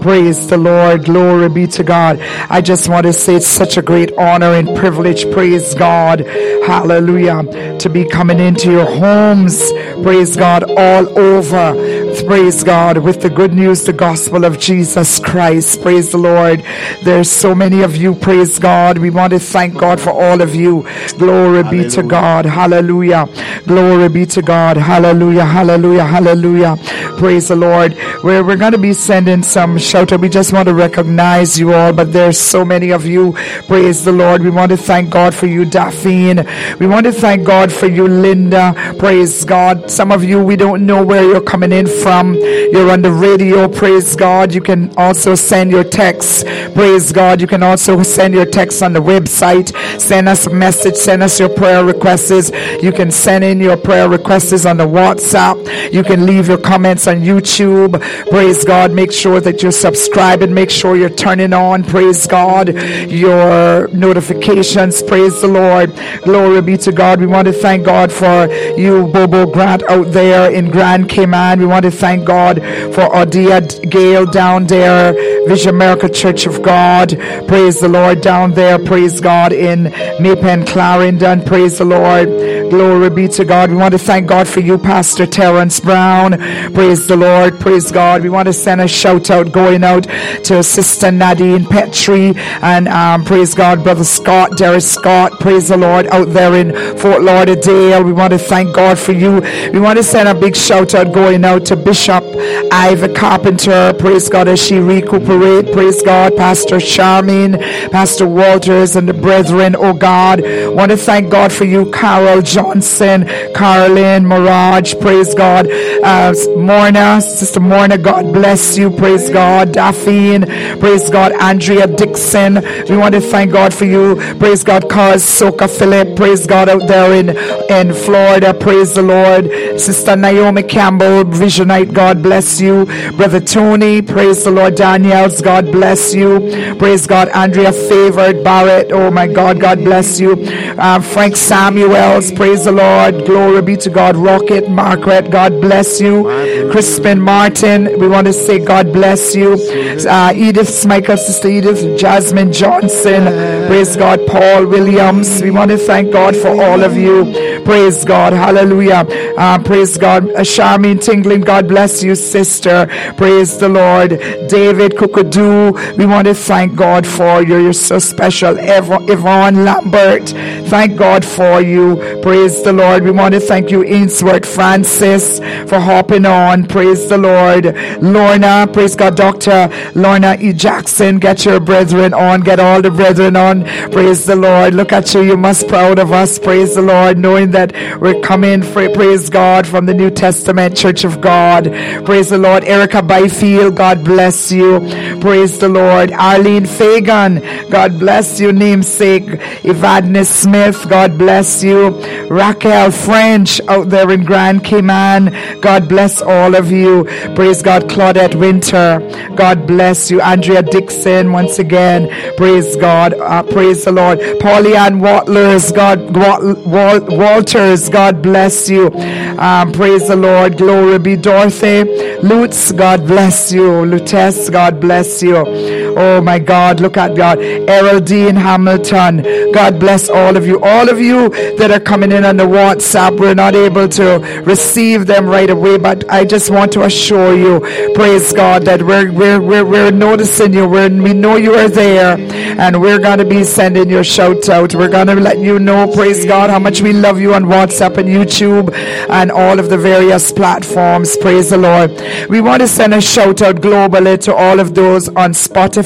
Praise the Lord. Glory be to God. I just want to say it's such a great honor and privilege. Praise God. Hallelujah. To be coming into your homes. Praise God. All over. Praise God. With the good news, the gospel of Jesus Christ. Praise the Lord. There's so many of you. Praise God. We want to thank God for all of you. Glory be to God. Hallelujah. Glory be to God. Hallelujah. Hallelujah. Hallelujah. Praise the Lord. We're, we're going to be sending some shout out. We just want to recognize you all, but there's so many of you. Praise the Lord. We want to thank God for you, Daphne. We want to thank God for you, Linda. Praise God. Some of you, we don't know where you're coming in from. You're on the radio. Praise God. You can also send your texts. Praise God. You can also send your text on the website. Send us a message. Send us your prayer requests. You can send in your prayer requests on the WhatsApp. You can leave your comments on YouTube. Praise God. Make sure that you're subscribing. Make sure you're turning on. Praise God. Your notifications. Praise the Lord. Glory be to God. We want to thank God for you, Bobo Grant, out there in Grand Cayman. We want to thank God for Odia Gale down there, Vision America Church of God. Praise the Lord down there. Praise God in May Pen Clarendon. Praise the Lord. Glory be to God. We want to thank God for you, Pastor Terrence Brown. Praise the Lord. Praise God. We want to send a shout out going out to Sister Nadine Petrie and um, praise God, Brother Scott, Darius Scott. Praise the Lord out there in Fort Lauderdale. We want to thank God for you. We want to send a big shout out going out to Bishop Ivy Carpenter. Praise God as she recuperate. Praise God, Pastor Charmaine, Pastor Walters, and the brethren. Oh God, want to thank God for you, Carol Johnson, Carolyn, Mirage. Praise God, uh, Morna, Sister Morna. God bless you. Praise God, Daphne. Praise God, Andrea Dixon. We want to thank God for you. Praise God, Cause Soka Philip. Praise God out there in in Florida. Praise the Lord, Sister Naomi Campbell, Visionite. God bless you, Brother Tony. Praise the Lord, Daniels. God bless you. Praise God, Andrea Favored Barrett. Oh my God, God bless you. Uh, Frank Samuels. Praise the Lord. Glory be to God. Rocket Margaret. God bless you. Crispin Martin. We want to say God bless you. Uh, Edith Smichael, Sister Edith, Jasmine Johnson. Praise God. Paul Williams. We want to thank God for all of you. Praise God. Hallelujah. Uh, praise God. Uh, Tingling, God bless you, sister. Praise the Lord. David Kukadu, we want to thank God for you. You're so special. Yvonne Lambert, thank God for you. Praise the Lord. We want to thank you, Ainsworth Francis, for hopping on. Praise the Lord. Lorna, praise God. Dr. Lorna E. Jackson, get your brethren on. Get all the brethren on. Praise the Lord. Look at you. You must proud of us. Praise the Lord, knowing that we're coming, praise God, from the New Testament Church of God. Praise the Lord. Erica Byfield, God bless you. Praise the Lord. Arlene Fagan, God bless you. Namesake. Evadne Smith, God bless you. Raquel French out there in Grand Cayman, God bless all of you. Praise God. Claudette Winter, God bless you. Andrea Dixon, once again, praise God. Uh, praise the Lord. Paulianne Watlers, God, Wal, Walters, God bless you. Um, praise the Lord. Glory be Dorothy. Lutz, God bless you. Lutess, God bless you. Oh my God, look at God. Errol Dean Hamilton, God bless all of you. All of you that are coming in on the WhatsApp, we're not able to receive them right away, but I just want to assure you, praise God, that we're, we're, we're, we're noticing you. We're, we know you are there, and we're going to be sending your shout out. We're going to let you know, praise God, how much we love you on WhatsApp and YouTube and all of the various platforms. Praise the Lord. We want to send a shout out globally to all of those on Spotify.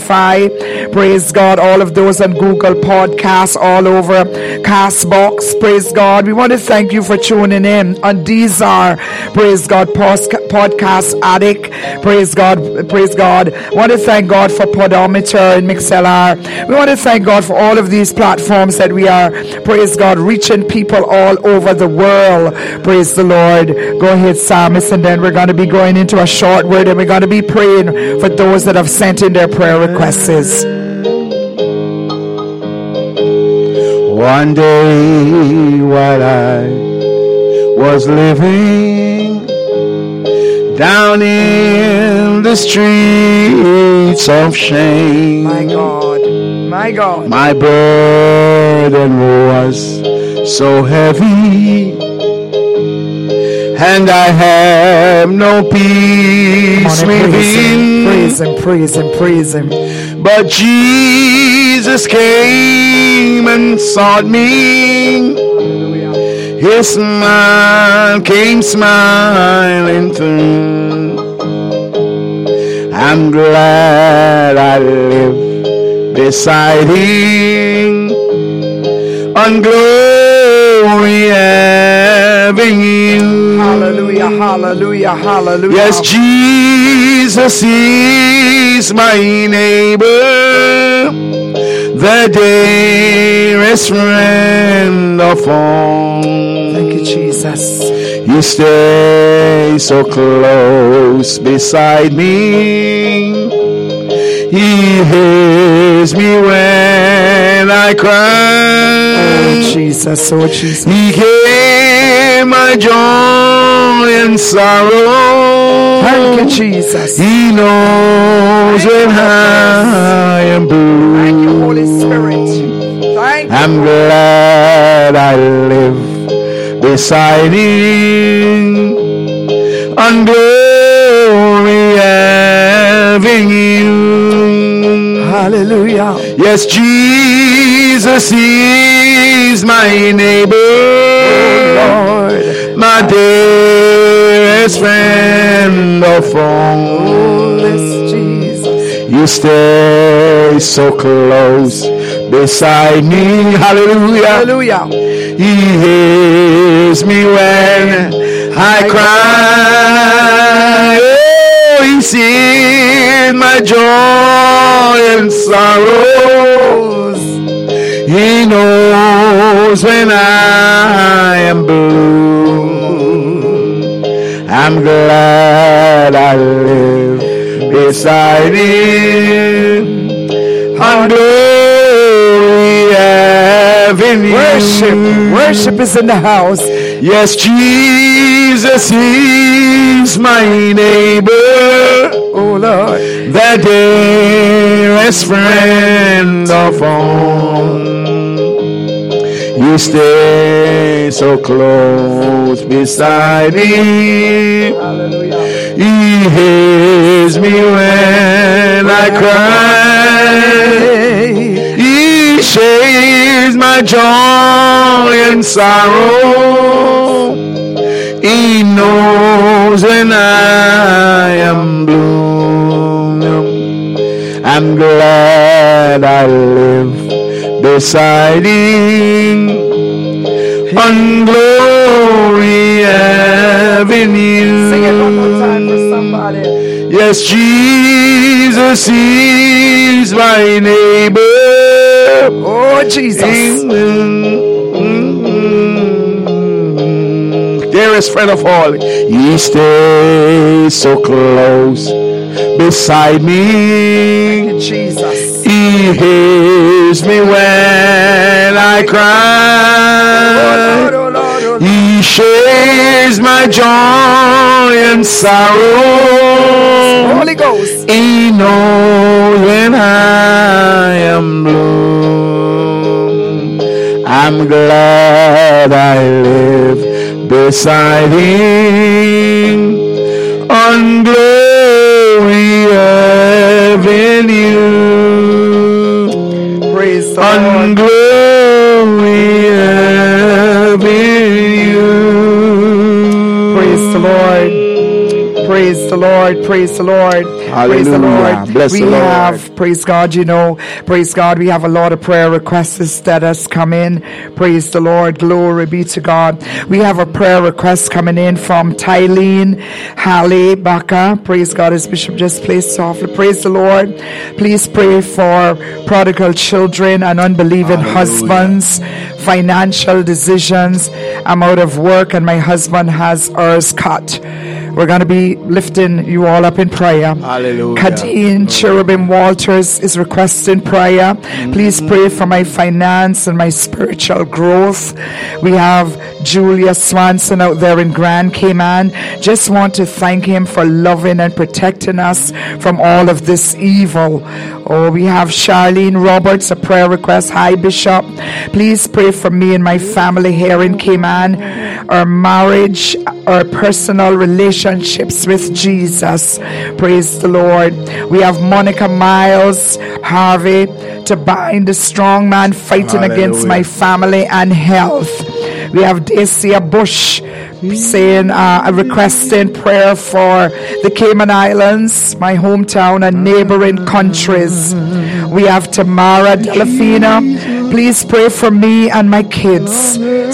Praise God. All of those on Google Podcasts, all over Castbox. Praise God. We want to thank you for tuning in on Deezer. Praise God. Podcast Addict. Praise God. Praise God. We want to thank God for Podometer and MixLR. We want to thank God for all of these platforms that we are, praise God, reaching people all over the world. Praise the Lord. Go ahead, Psalmist, and then we're going to be going into a short word and we're going to be praying for those that have sent in their prayer requests. One day while I was living down in the streets of shame. My God, my God. My burden was so heavy and I have no peace within. Praise him, praise him, praise him. But Jesus came and sought me. His smile came smiling through. I'm glad I live beside him on glory avenue. Hallelujah, hallelujah, hallelujah. Yes, Jesus is my neighbor, the dearest friend of all. Thank you, Jesus. You stay so close beside me. He hears me when I cry. Oh, Jesus, oh, Jesus. He hears my joy and sorrow. Thank you, Jesus. He knows when I am blue. You, Holy Spirit. Thank you. I'm glad I live beside him on glory avenue. Hallelujah. Yes, Jesus is my neighbor, Lord. my dearest friend of all. You stay so close beside me. Hallelujah. Hallelujah. He hears me when I cry. Oh, he sees my joy and sorrows. He knows when I am blue. I'm glad I live beside him on glory avenue. Worship. Worship is in the house. Yes, Jesus is my neighbor, Oh, Lord. the dearest friend of all. You You stay so close beside me. He hears me when I cry. He shares my joy and sorrow. He knows when I am blue. I'm glad I live beside him on Glory Avenue. Sing it one more time somebody. Yes, Jesus is my neighbor. Oh, Jesus. Dearest friend of all, He stays so close beside me. Jesus. He hears me when I cry. Lord, oh, Lord, oh, Lord. He shares my joy and sorrow. Holy Ghost. He knows when I am blue. I'm glad I live beside him on Glory Avenue. Praise the On. Glory Avenue. Lord. Praise the Lord. Praise the Lord. Praise the Lord. Bless we the Lord. have, praise God, you know, praise God. We have a lot of prayer requests that has come in. Praise the Lord. Glory be to God. We have a prayer request coming in from Tylene Halle Baka. Praise God, as Bishop just placed softly. Praise the Lord. Please pray for prodigal children and unbelieving husbands, financial decisions. I'm out of work and my husband has ours cut. We're going to be lifting you all up in prayer. Hallelujah. Kadeen Cherubim Walters is requesting prayer. Mm-hmm. Please pray for my finance and my spiritual growth. We have Julia Swanson out there in Grand Cayman. Just want to thank him for loving and protecting us from all of this evil. Oh, we have Charlene Roberts, a prayer request. Hi, Bishop. Please pray for me and my family here in Cayman, our marriage, our personal relationships with Jesus. Praise the Lord. We have Monica Miles Harvey to bind the strong man fighting against my family and health. We have Dacia Bush saying, uh, requesting prayer for the Cayman Islands, my hometown, and neighboring countries. We have Tamara Delafina. Please pray for me and my kids.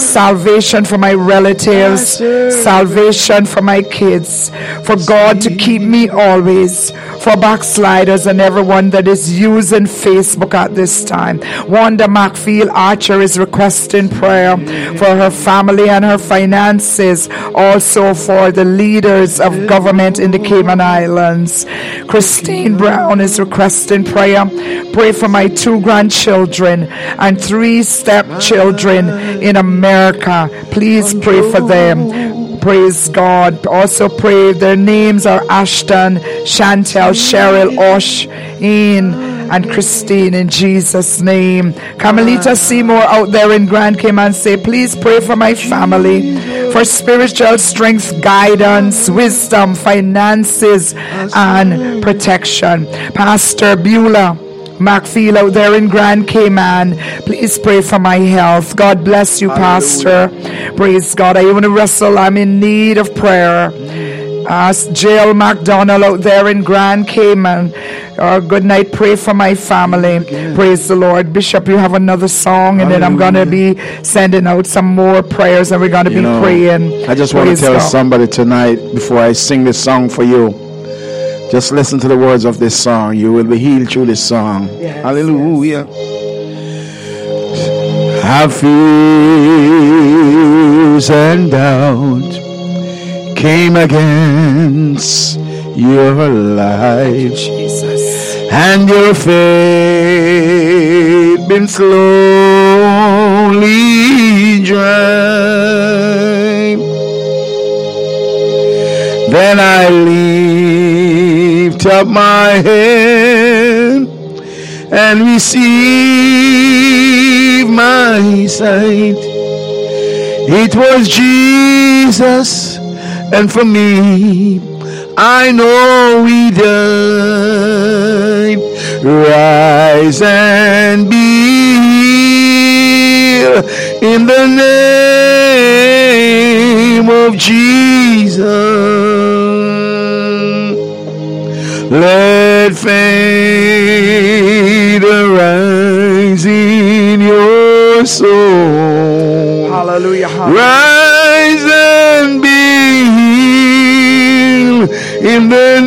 Salvation for my relatives. Salvation for my kids. For God to keep me always. For backsliders and everyone that is using Facebook at this time. Wanda McField Archer is requesting prayer for her family and her finances. Also for the leaders of government in the Cayman Islands. Christine Brown is requesting prayer. Pray for my two grandchildren and three stepchildren in America. Please pray for them. Praise God. Also pray. Their names are Ashton, Chantel, Cheryl, Osh, Ian, and Christine in Jesus' name. Carmelita Seymour out there in Grand Cayman say, please pray for my family for spiritual strength, guidance, wisdom, finances, and protection. Pastor Beulah. Macfield out there in Grand Cayman. Please pray for my health. God bless you, Pastor. Praise God. I want to wrestle. I'm in need of prayer. Ask Jill McDonald out there in Grand Cayman. Uh, good night. Pray for my family. Praise the Lord. Bishop, you have another song, and then I'm going to be sending out some more prayers, and we're going to be know, praying. I just want to tell God. somebody tonight before I sing this song for you. Just listen to the words of this song. You will be healed through this song. Yes, Hallelujah. Have fears and doubt came against your life Jesus. and your faith been slowly dry. Then I up my hand and receive my sight. It was Jesus, and for me, I know He died. Rise and be healed in the name of Jesus. Let faith arise in your soul. Hallelujah. hallelujah. Rise and be healed in the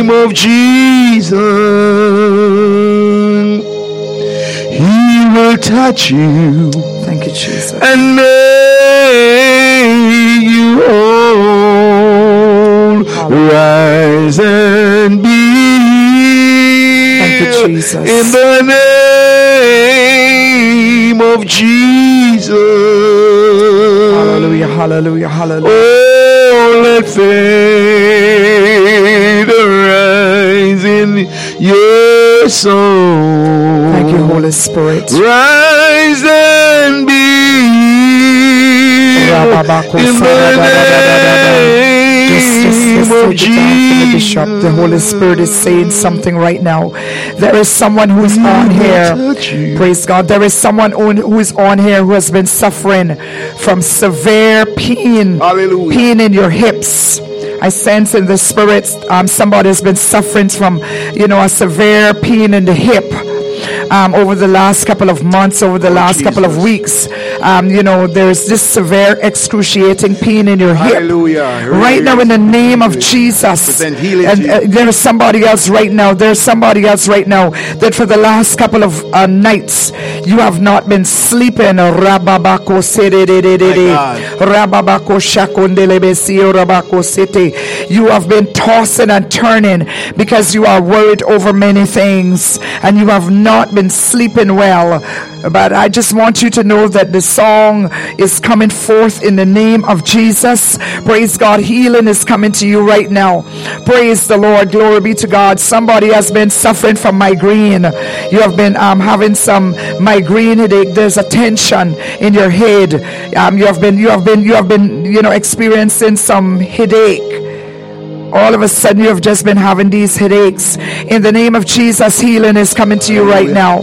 name of Jesus. He will touch you Thank you, Jesus. and make you whole. Rise and be Thank you, Jesus. in the name of Jesus. Hallelujah. Hallelujah. Hallelujah. Oh, let faith arise in your soul. Thank you, Holy Spirit. Rise and be in the yes, name of take it down for the bishop. The Holy Spirit is saying something right now. There is someone who is on here. Praise God. There is someone on, who is on here who has been suffering from severe pain. Hallelujah. Pain in your hips. I sense in the spirit um, somebody has been suffering from, you know, a severe pain in the hip. Um, over the last couple of months, over the last couple of weeks, um, you know, there's this severe excruciating pain in your hip. Hallelujah. Right now, in the name of Jesus, and uh, there's somebody else right now. There's somebody else right now that for the last couple of uh, nights you have not been sleeping. Rababako. Rababako shakondelebesio rabako sete. You have been tossing and turning because you are worried over many things and you have not been sleeping well. But I just want you to know that the song is coming forth in the name of Jesus. Praise God. Healing is coming to you right now. Praise the Lord. Glory be to God. Somebody has been suffering from migraine. You have been um, having some migraine headache. There's a tension in your head. Um, you have been, you have been, you have been, you know, experiencing some headache all of a sudden you have just been having these headaches. In the name of Jesus, healing is coming to you right now.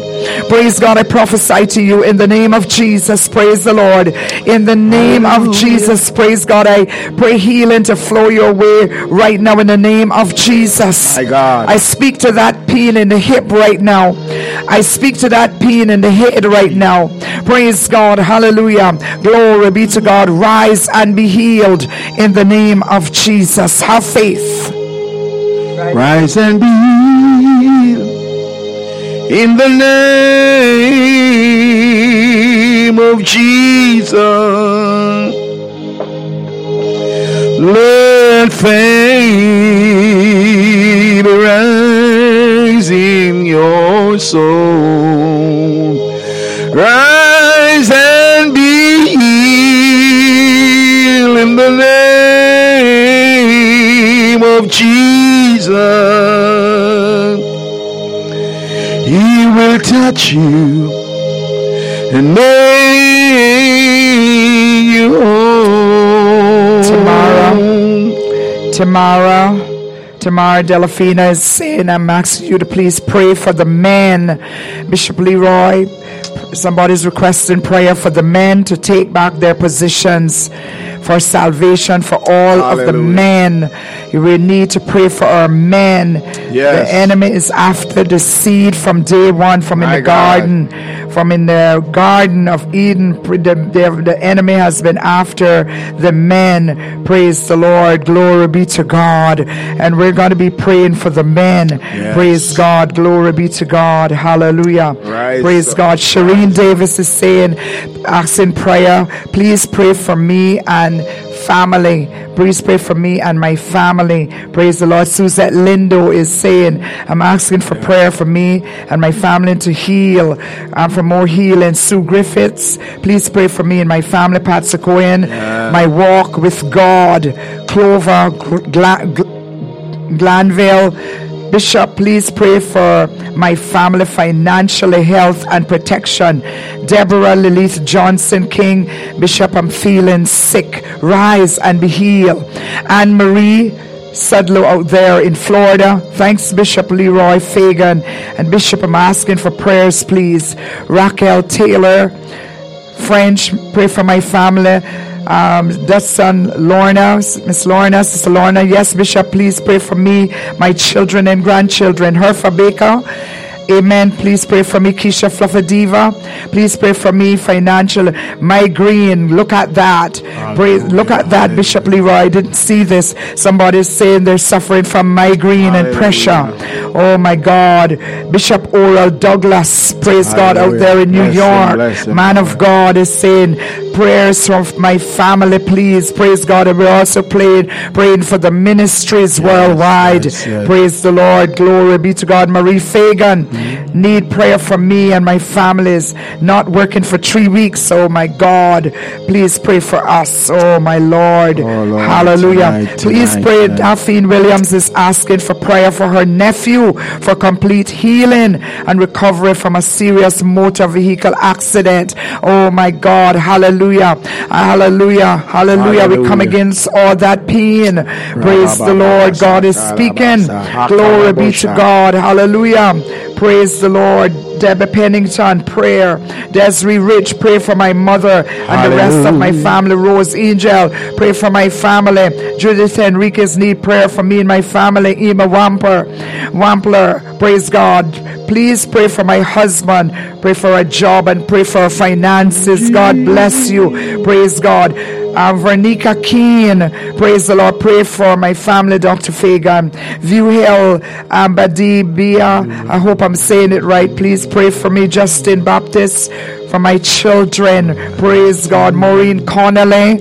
Praise God, I prophesy to you in the name of Jesus. Praise the Lord. In the name of Jesus, praise God, I pray healing to flow your way right now in the name of Jesus. My God. I speak to that pain in the hip right now. I speak to that pain in the head right now. Praise God. Hallelujah. Glory be to God. Rise and be healed in the name of Jesus. Have faith. Rise and be healed in the name of Jesus. Let faith in your soul. Rise and be healed in the name of Jesus. He will touch you and make you whole. Tamara. Tamara, Tamara Delafina is saying, I'm asking you to please pray for the men. Bishop Leroy, somebody's requesting prayer for the men to take back their positions for salvation for all of the men. We need to pray for our men. Yes. The enemy is after the seed from day one, from in the God. garden, from in the garden of Eden. The, the, the enemy has been after the men. Praise the Lord. Glory be to God. And we're going to be praying for the men. Yes. Praise God. Glory be to God. Hallelujah. Rise Praise up. God. Shireen Davis is saying, asking prayer. Please pray for me and family. Please pray for me and my family. Praise the Lord. Suzette Lindo is saying, I'm asking for prayer for me and my family to heal and for more healing. Sue Griffiths, please pray for me and my family. Pat Sequoian, my walk with God. Clover Gla- Gl- Glanville, Bishop, please pray for my family financially, health, and protection. Deborah Lilith Johnson King, Bishop, I'm feeling sick. Rise and be healed. Anne Marie Sudlow out there in Florida. Thanks, Bishop Leroy Fagan. And Bishop, I'm asking for prayers, please. Raquel Taylor, French, pray for my family. Um, son Lorna, Miss Lorna, Sister Lorna. Yes, Bishop, please pray for me, my children and grandchildren. Herfa Baker. Amen. Please pray for me, Keisha Fluffadiva. Please pray for me, financial migraine. Look at that. Pray, look at that, Bishop Leroy. I didn't see this. Somebody's saying they're suffering from migraine and pressure. Oh my God. Bishop Oral Douglas, praise God, out there in New Bless him, York. bless him. Man of God is saying prayers from my family, please. Praise God. And we're also praying, praying for the ministries worldwide. yes, yes. Praise the Lord. Glory be to God. Marie Fagan need prayer for me and my families. Not working for three weeks. Oh my God. Please pray for us. Oh my Lord. Oh, Lord, Hallelujah. tonight, Please tonight, pray. tonight. Daphne Williams is asking for prayer for her nephew for complete healing and recovery from a serious motor vehicle accident. Oh my God. Hallelujah. Hallelujah. Hallelujah. We come against all that pain. Praise the Lord. God is speaking. Glory be to God. Hallelujah. Praise the Lord. Debbie Pennington, prayer. Desiree Rich, pray for my mother and the rest of my family. Rose Angel, pray for my family. Judith Enriquez need prayer for me and my family. Emma Wamper, Wampler, praise God. Please pray for my husband. Pray for a job and pray for finances. God bless you. Praise God. Uh, Vernica Keen, praise the Lord. Pray for my family, Dr. Fagan. View Hill, Ambadi Bia. I hope I'm saying it right. Please pray for me, Justin Baptist for my children. Praise God. Maureen Connolly.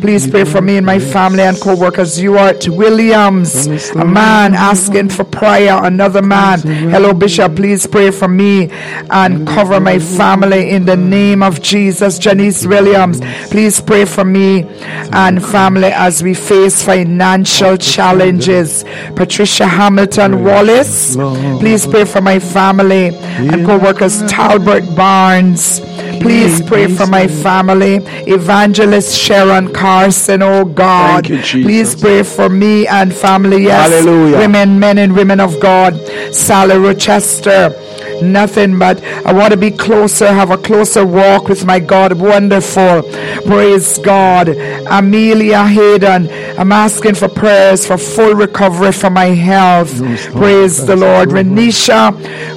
Please pray for me and my family and co-workers. Ewart Williams, a man asking for prayer. Another man. Hello, Bishop. Please pray for me and cover my family in the name of Jesus. Janice Williams. Please pray for me and family as we face financial challenges. Patricia Hamilton Wallace. Please pray for my family and co-workers. Talbert Barnes. Please pray for my family. Evangelist Sharon Carson, oh God. You. Please pray for me and family. Yes. Hallelujah. Women, men, and women of God. Sally Rochester. Nothing but I want to be closer, have a closer walk with my God. Wonderful. Praise God. Amelia Hayden. I'm asking for prayers for full recovery for my health. Praise the Lord. Renisha.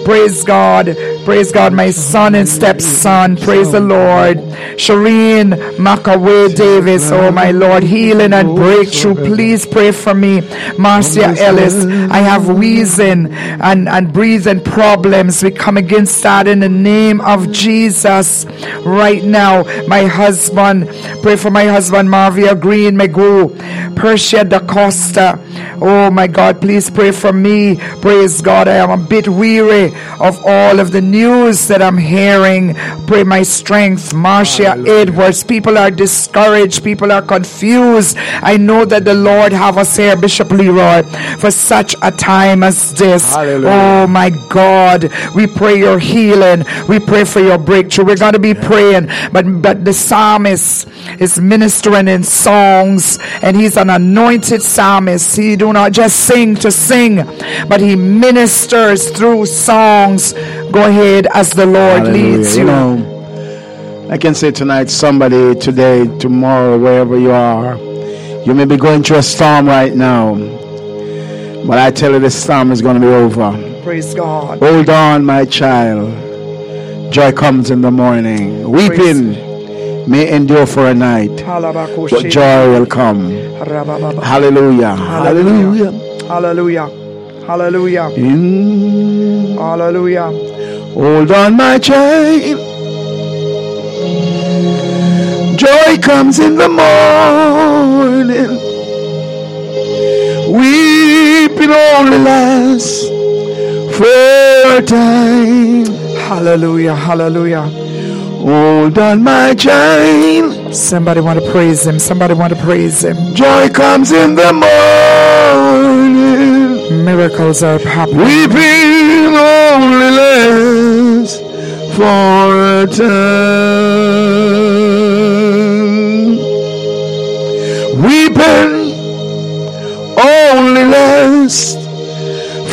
Praise God. Praise God. My son and stepson. Praise the Lord. Shireen McAway Davis. Oh my Lord. Healing and breakthrough. Please pray for me. Marcia Ellis. I have wheezing and, and breathing problems. We come against that in the name of Jesus right now. My husband. Pray for my husband, Marvia Green McGoo. Persia da Costa. Oh my God, please pray for me. Praise God. I am a bit weary of all of the news that I'm hearing. Pray my strength. Marcia Edwards. People are discouraged. People are confused. I know that the Lord have us here, Bishop Leroy, for such a time as this. Hallelujah. Oh my God. We pray your healing. We pray for your breakthrough. We're going to be praying. But but the psalmist is ministering in songs and he's an anointed psalmist. He do not just sing to sing, but he ministers through songs. Go ahead as the Lord Hallelujah. leads you. You know, I can say tonight, somebody, today, tomorrow, wherever you are, you may be going through a storm right now. But I tell you, this storm is going to be over. Praise God. Hold on, my child. Joy comes in the morning. Weeping may endure for a night, but joy will come. Hallelujah. Hallelujah. Hallelujah. Hallelujah. Hallelujah. Hallelujah. Hold on, my child. Joy comes in the morning. Weeping only lasts for time. Hallelujah. Hallelujah. Hold on, my child. Somebody want to praise him. Somebody want to praise him. Joy comes in the morning. Miracles are happening. Weeping only lasts for a time. Weeping only lasts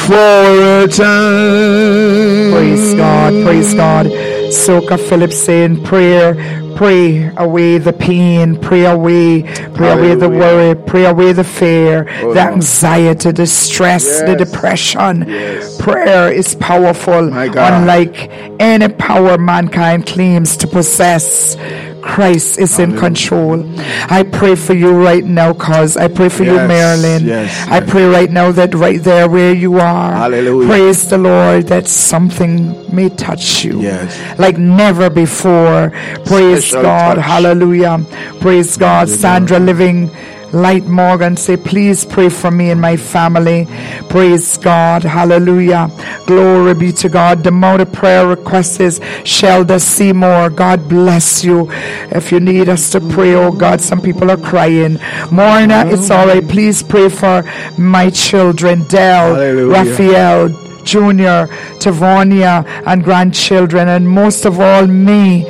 for a time. Praise God, praise God. Soka Philip saying prayer, pray away the pain, pray away, pray away the worry, pray away the fear, Oh, the anxiety, the stress, the depression. Yes. Prayer is powerful, unlike any power mankind claims to possess. Christ is in control. I pray for you right now, cause I pray for you, Marilyn. yes, I pray right now that right there where you are, Hallelujah. praise the Lord that something may touch you Yes. like never before. Praise Special God. touch. Hallelujah. Praise God. Sandra Living Light Morgan say, please pray for me and my family. Praise God. Hallelujah. Glory be to God. The amount of prayer requests is Shelda Seymour. God bless you. If you need us to pray, oh God, some people are crying. Morna, it's all right. Please pray for my children, Dell, Hallelujah. Raphael, Junior, Tavonia, and grandchildren, and most of all, me.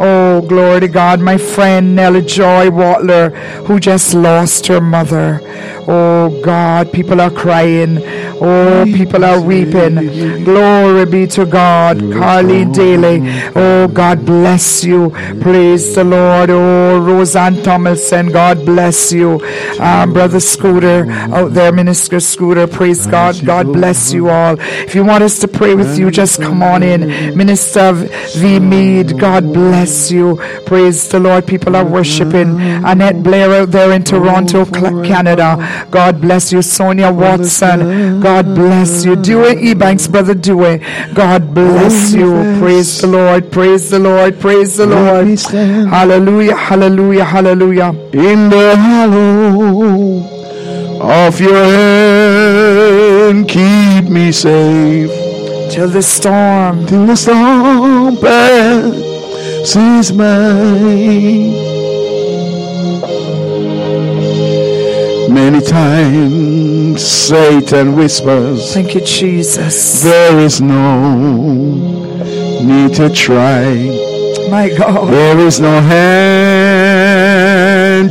Oh, glory to God, my friend Nellie Joy Watler, who just lost her mother. Oh, God, people are crying. Oh, people are weeping. Glory be to God. Carly Daly. Oh, God bless you. Praise the Lord. Oh, Roseanne Tomlinson. God bless you. Um, Brother Scooter out there, Minister Scooter. Praise God. God bless you all. If you want us to pray with you, just come on in. Minister V. Mead. God bless you. Praise the Lord. People are worshiping. Annette Blair out there in Toronto, Canada. God bless you. Sonia Watson. God bless you. Do Dewey Ebanks, Brother Dewey. God bless you. Praise the Lord. Praise the Lord. Praise the Lord. Hallelujah. Hallelujah. Hallelujah. in the hollow of your hand, keep me safe Till the storm. till the storm passes by. Many times Satan whispers, Thank you, Jesus. There is no need to try. My God. There is no hand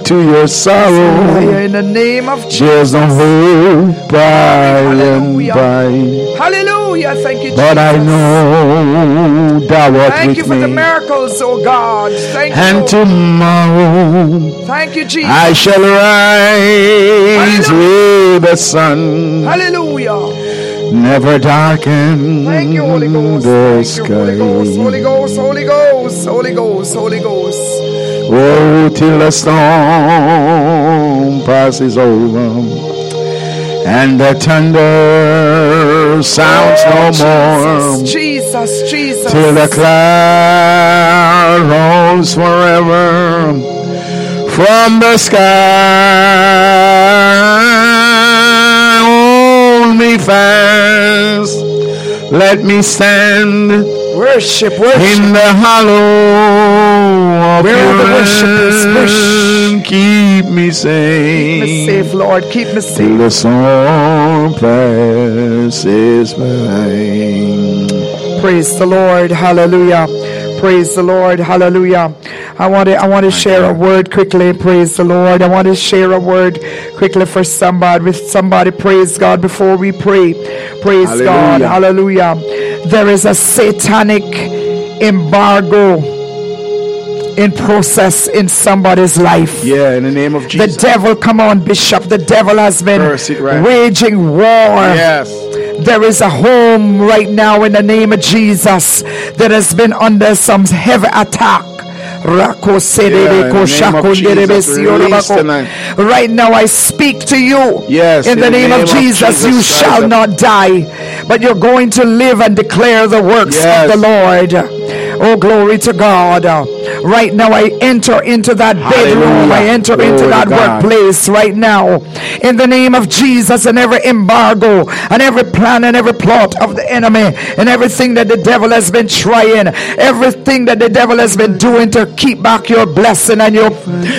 to your sorrow. In the name of Jesus. No hope by and Hallelujah. by. Hallelujah. Thank you, But I Jesus. know thou art Thank you with for the miracles, oh God. Thank And you. tomorrow Thank you, Jesus. I shall rise with the sun, Hallelujah. never darken Thank you, Holy Ghost. the Thank you, Holy Ghost. Holy. Ghost, Holy Ghost, Holy Ghost, Holy Ghost. Oh, till the storm passes over and the thunder sounds no oh, more. Jesus, Jesus, Jesus. till the cloud rolls forever from the sky. Hold me fast, let me stand worship, worship. in the hollow Where are your the worshipers? hand. Keep me safe. Keep me safe Lord. Keep me safe. till the storm passes by. Praise the Lord. Hallelujah. Praise the Lord. Hallelujah. I want to I want to share a word quickly. Praise the Lord. I want to share a word quickly for somebody with somebody. Praise God before we pray. Praise God. Hallelujah. Hallelujah. There is a satanic embargo in process in somebody's life. Yeah, in the name of Jesus. The devil, come on, Bishop. The devil has been right. waging war. Yes. There is a home right now in the name of Jesus that has been under some heavy attack. Rako sedebe ko in the name of shako derebe Jesus, siyo release rabako. tonight. Right now, I speak to you. Yes, in the name, of Jesus, you shall of- not die, but you're going to live and declare the works Yes. of the Lord. Oh, glory to God. Right now, I enter into that bedroom. I enter Glory into that workplace right now. In the name of Jesus, and every embargo, and every plan, and every plot of the enemy, and everything that the devil has been trying, everything that the devil has been doing to keep back your blessing and your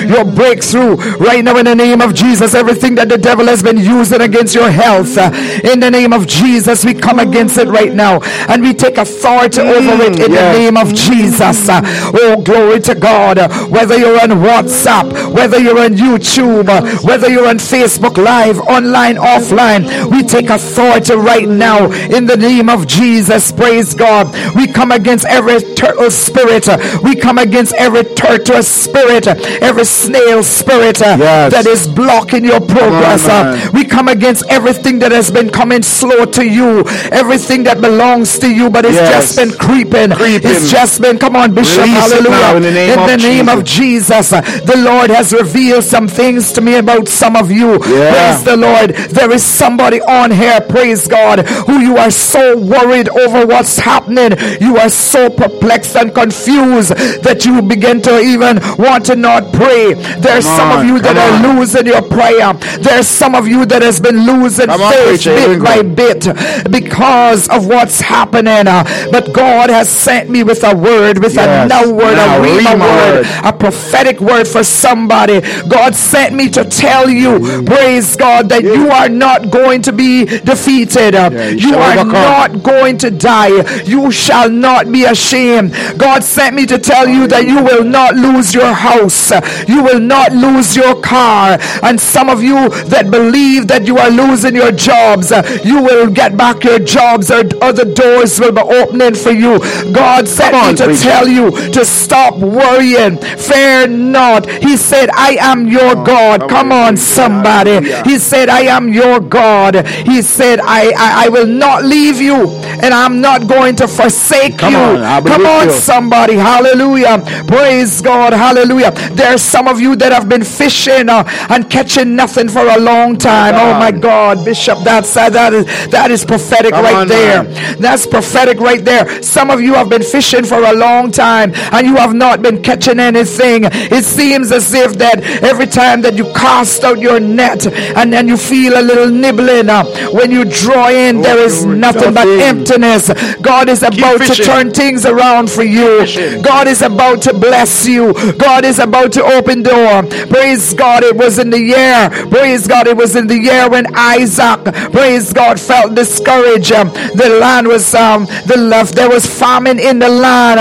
your breakthrough. Right now, in the name of Jesus, everything that the devil has been using against your health, uh, in the name of Jesus, we come against it right now, and we take authority over it in the name of Jesus. Uh, oh, glory to God. Whether you're on WhatsApp, whether you're on YouTube, whether you're on Facebook Live, online, offline, we take authority right now in the name of Jesus. Praise God. We come against every turtle spirit. We come against every turtle spirit, every snail spirit yes. that is blocking your progress. We come against everything that has been coming slow to you, everything that belongs to you, but it's yes. just been creeping. creeping. It's just been, come on, Bishop, Release hallelujah. In the name, in of, the name Jesus. of Jesus, the Lord has revealed some things to me about some of you. Yeah. Praise the Lord. There is somebody on here, praise God, who you are so worried over what's happening. You are so perplexed and confused that you begin to even want to not pray. There's some of you that are losing your prayer. There's some of you that has been losing faith bit by bit because of what's happening. Uh, but God has sent me with a word, with yes. a now word, now, a word, a prophetic word for somebody. God sent me to tell you, praise God, that you are not going to be defeated. You, you are not going to die. You shall not be ashamed. God sent me to tell you that you will not lose your house. You will not lose your car. And some of you that believe that you are losing your jobs, you will get back your jobs or other doors will be opening for you. God sent on, me to preacher. tell you to stop worrying. Fear not. He said, I am your God. Come, on, somebody. He said, I am your God. He said, I, I, I will not leave you and I'm not going to forsake Come you. On, Come on, somebody. Hallelujah. Praise God. Hallelujah. There's some of you that have been fishing uh, and catching nothing for a long time. Oh, oh my God, Bishop, that's uh, that is that is prophetic Come right on, there. Man. That's prophetic right there. Some of you have been fishing for a long time and you have not been catching anything. It seems as if that every time that you cast out your net and then you feel a little nibbling uh, when you draw in, oh, there is nothing but emptiness. God is about to turn things around for you. God is about to bless you. God is about to open door. Praise God. It was in the year. Praise God. It was in the year when Isaac, praise God, felt discouraged. The land was um the left. There was famine in the land.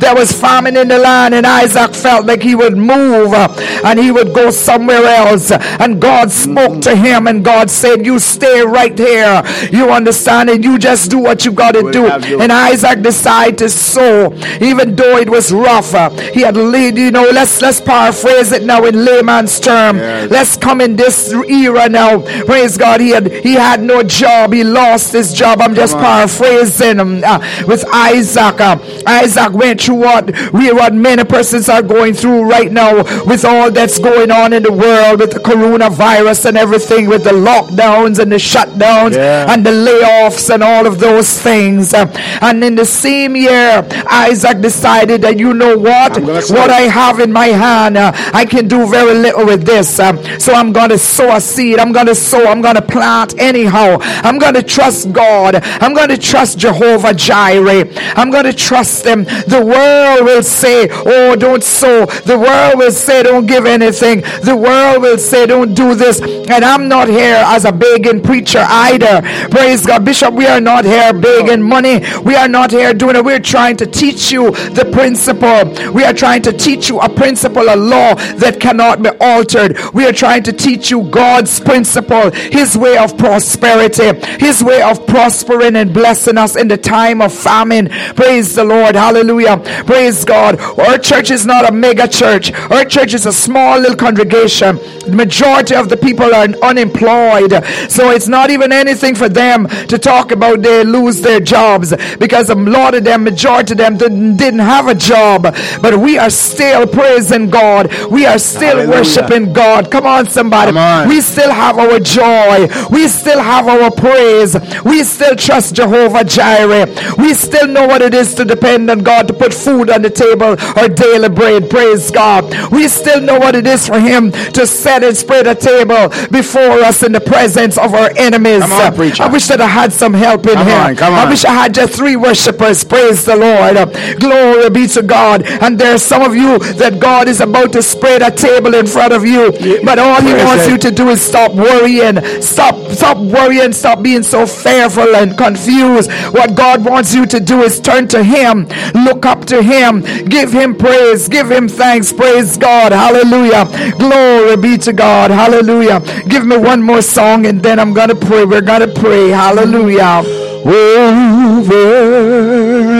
There was famine in the land, and Isaac felt like he would move uh, and he would go somewhere else. And God spoke to him, and God said, You stay right here. You understand? And you just do what you got to do. And Isaac decided to sow, even though it was rough. Uh, he had laid, you know, let's let's paraphrase it now in layman's term. Yes. Let's come in this era now. Praise God. He had he had no job. He lost his job. I'm just paraphrasing him uh, with Isaac. Uh, Isaac went through what we what many persons are going through right now with all that's going on in the world with the coronavirus and everything with the lockdowns and the shutdowns yeah. and the layoffs and all of those things. Uh, and in the same year, Isaac decided that you know what? What I have in my hand, uh, I can do very little with this. Uh, so I'm going to sow a seed. I'm going to sow. I'm going to plant anyhow. I'm going to trust God. I'm going to trust Jehovah Jireh. I'm going to trust Him. The world will say, oh, don't sow. The world will say, don't give anything. The world will say, don't do this. And I'm not here as a begging preacher either. Praise God. Bishop, we are not here begging money. We are not here doing it. We're trying to teach you the principle. We are trying to teach you a principle, a law that cannot be altered. We are trying to teach you God's principle, His way of prosperity, His way of prospering and blessing us in the time of famine. Praise the Lord. Hallelujah. Praise God. Our church is not a mega church. Our church is a small little congregation. The majority of the people are unemployed. So it's not even anything for them to talk about they lose their jobs because a lot of them, majority of them didn't, didn't have a job. But we are still praising God. We are still Hallelujah. worshiping God. Come on, somebody. Come on. We still have our joy. We still have our praise. We still trust Jehovah Jireh. We still still know what it is to depend on God to put food on the table or daily bread. Praise God. We still know what it is for Him to set and spread a table before us in the presence of our enemies. Come on, preacher. I wish that I had some help in Come here. on, come on. I wish I had just three worshipers. Praise the Lord. Glory be to God. And there's some of you that God is about to spread a table in front of you. But all He wants you to do is stop worrying. Stop, stop worrying. Stop being so fearful and confused. What God wants you to do is turn to Him. Look up to Him. Give Him praise. Give Him thanks. Praise God. Hallelujah. Glory be to God. Hallelujah. Give me one more song and then I'm going to pray. We're going to pray. Hallelujah. over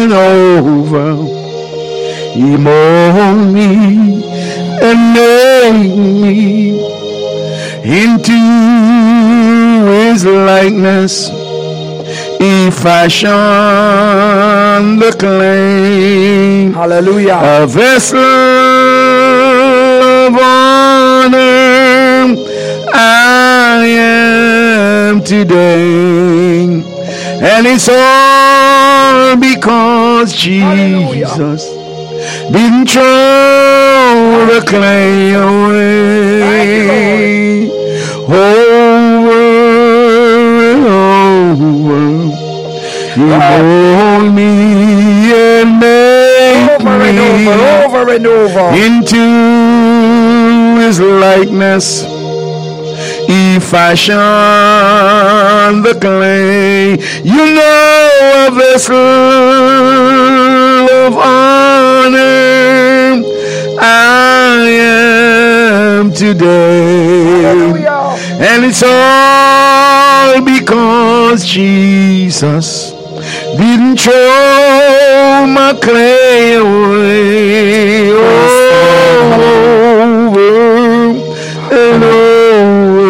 and over. He mold me and make me into his likeness. He fashioned the clay, Hallelujah. a vessel of honor. I am today. And it's all because Jesus didn't throw the clay away. Over you mold me and make Over and me over, over and over. into his likeness. He fashioned the clay. You know a vessel of honor. I am today. Hallelujah. And it's all because Jesus didn't throw my clay away. Over and over,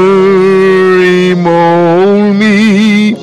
he mold me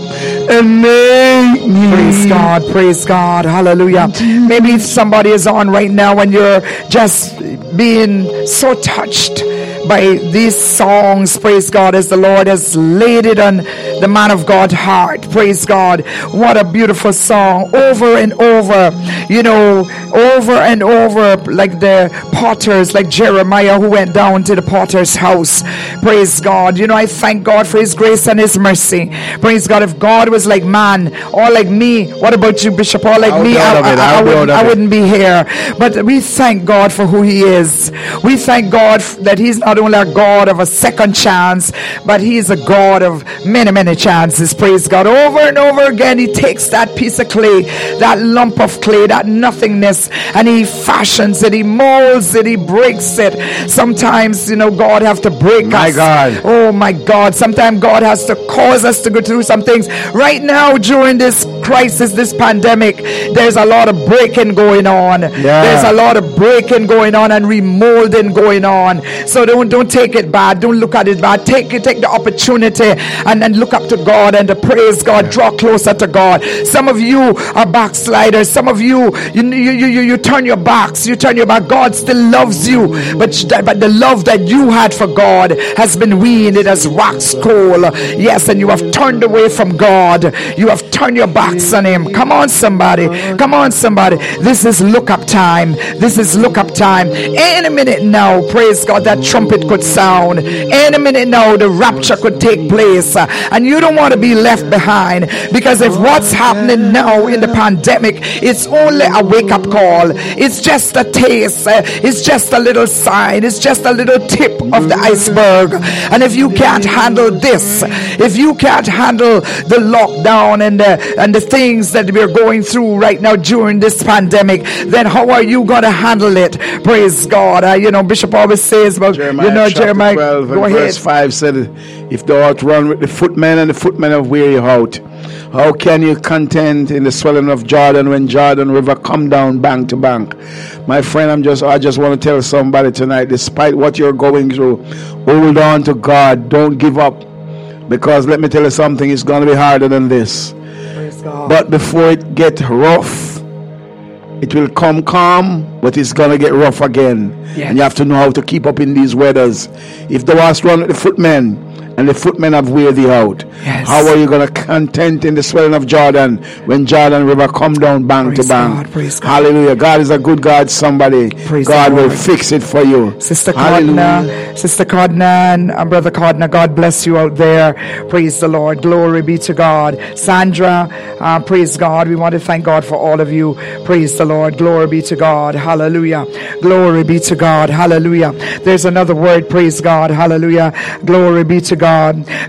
and make me. Praise God, praise God, hallelujah. Maybe somebody is on right now and you're just being so touched by these songs, praise God, as the Lord has laid it on the man of God's heart, praise God. What a beautiful song, over and over, you know, over and over, like the potters, like Jeremiah who went down to the potter's house, praise God. You know, I thank God for his grace and his mercy, praise God. If God was like man, or like me, what about you, Bishop, or like I'll me, I, I- I wouldn't, I wouldn't be here. But we thank God for who He is. We thank God that He's not only a God of a second chance, but He is a God of many, many chances. Praise God. Over and over again, He takes that piece of clay, that lump of clay, that nothingness, and He fashions it, He molds it, He breaks it. Sometimes, you know, God have to break My us. God. Oh my God. Sometimes God has to cause us to go through some things. Right now, during this crisis, this pandemic, there's a lot of breaking going on. There's a lot of breaking going on and remolding going on. So don't don't take it bad. Don't look at it bad. Take it, take the opportunity and then look up to God and to praise God. Draw closer to God. Some of you are backsliders. Some of you you you you, you, turn your backs. You turn your back. God still loves you, but but the love that you had for God has been weaned. It has waxed cold. Yes, and you have turned away from God. You have turned your backs on Him. Come on, somebody. Come on, somebody. This is look up time. This is look up time. Any minute now, praise God, that trumpet could sound. Any minute now, the rapture could take place. And you don't want to be left behind because if what's happening now in the pandemic, it's only a wake up call. It's just a taste. It's just a little sign. It's just a little tip of the iceberg. And if you can't handle this, if you can't handle the lockdown and the, and the things that we're going through right now during this pandemic, then how are you going to handle it? Praise God. Uh, you know, Bishop always says, well, Jeremiah you know, chapter Jeremiah, 12 go and ahead. verse 5 said, If thou art run with the footmen and the footmen have weary you out, how can you contend in the swelling of Jordan when Jordan River come down bank to bank? My friend, I'm just I just want to tell somebody tonight, despite what you're going through, hold on to God. Don't give up. Because let me tell you something, it's gonna be harder than this. But before it get rough, it will come calm, but it's gonna get rough again. Yes. And you have to know how to keep up in these weathers. If the was run with the footmen, and the footmen have weighed thee out. Yes. How are you going to content in the swelling of Jordan when Jordan River come down bank Praise to bank? God, praise God. Hallelujah. God is a good God, somebody. Praise God will fix it for you. Sister Hallelujah. Codna, Sister Codna, and uh, Brother Codna, God bless you out there. Praise the Lord. Glory be to God. Sandra, uh, praise God. We want to thank God for all of you. Praise the Lord. Glory be to God. Hallelujah. Glory be to God. Hallelujah. There's another word. Praise God. Hallelujah. Glory be to God.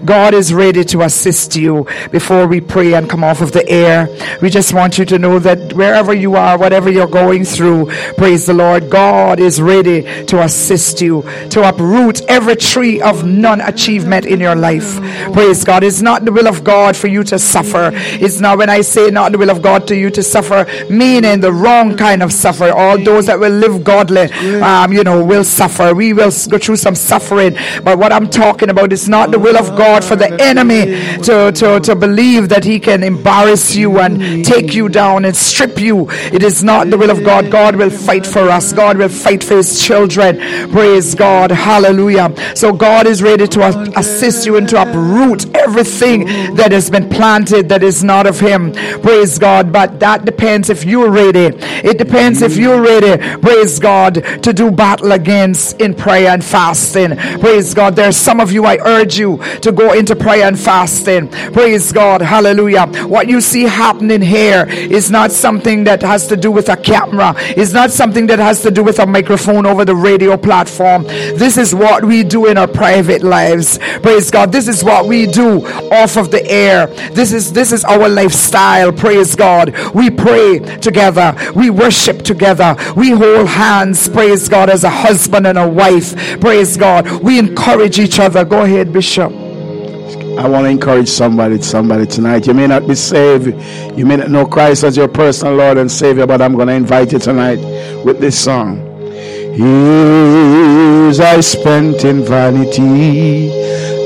God is ready to assist you before we pray and come off of the air. We just want you to know that wherever you are, whatever you're going through, praise the Lord, God is ready to assist you, to uproot every tree of non achievement in your life. Praise God. It's not the will of God for you to suffer. It's not when I say not the will of God to you to suffer, meaning the wrong kind of suffer. All those that will live godly, um, you know, will suffer. We will go through some suffering. But what I'm talking about is not the will of God for the enemy to, to, to believe that he can embarrass you and take you down and strip you. It is not the will of God. God will fight for us. God will fight for his children. Praise God. Hallelujah. So God is ready to assist you and to uproot everything that has been planted that is not of him. Praise God. But that depends if you're ready. It depends if you're ready. Praise God to do battle against in prayer and fasting. Praise God. There's some of you I urge you to go into prayer and fasting. Praise God. Hallelujah. What you see happening here is not something that has to do with a camera. It's not something that has to do with a microphone over the radio platform. This is what we do in our private lives. Praise God. This is what we do off of the air. This is this is our lifestyle. Praise God. We pray together. We worship together. We hold hands. Praise God as a husband and a wife. Praise God. We encourage each other. Go ahead, Bishop. I want to encourage somebody, somebody tonight. You may not be saved. You may not know Christ as your personal Lord and Savior, but I'm going to invite you tonight with this song. Years I spent in vanity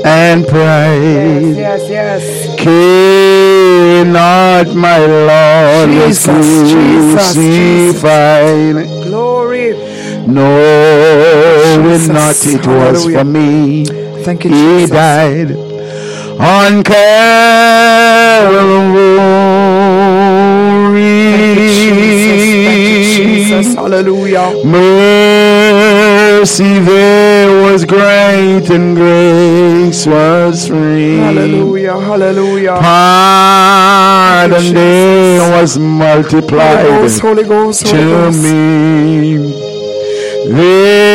and pride. Yes, yes. Care not my Lord was Jesus, Jesus, Jesus. Glory. Knowing Jesus, not it was hallelujah. for me. Thank you, He Jesus. died on Thank you, Jesus. Thank you, Jesus. Calvary. Hallelujah. Mercy there was great and grace was free. Hallelujah. Hallelujah. Pardon you, there was Holy multiplied Ghost, Holy Ghost, Holy to Ghost. me. There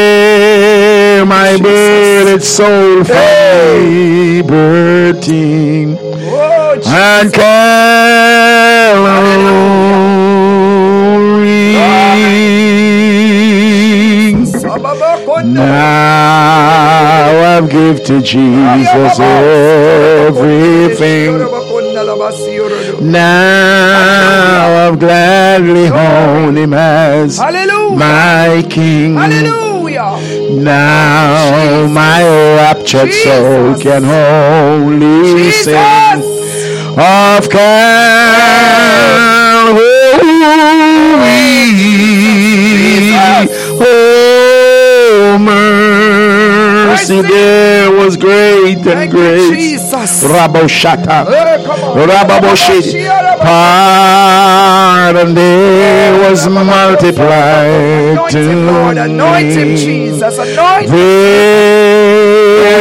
my Jesus. burdened soul Hey. liberty Oh, Jesus. and Calvary. Now I've give to Jesus everything. Now I've gladly own him as Hallelujah. my King. Hallelujah. Now my raptured soul can only sing of Calvary. Oh, mercy there was great and great. Jesus. Raboshata. On. Pardon there was multiplied Anoint to him, Lord. Anoint him. Jesus. Anoint him.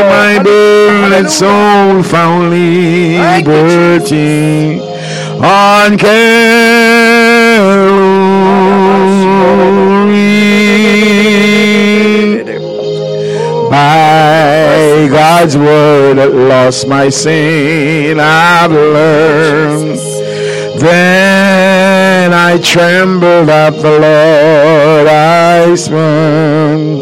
My Hallelujah. soul found liberty on Calvary. By God's word lost my sin I've learned. Then I trembled at the Lord I spurned.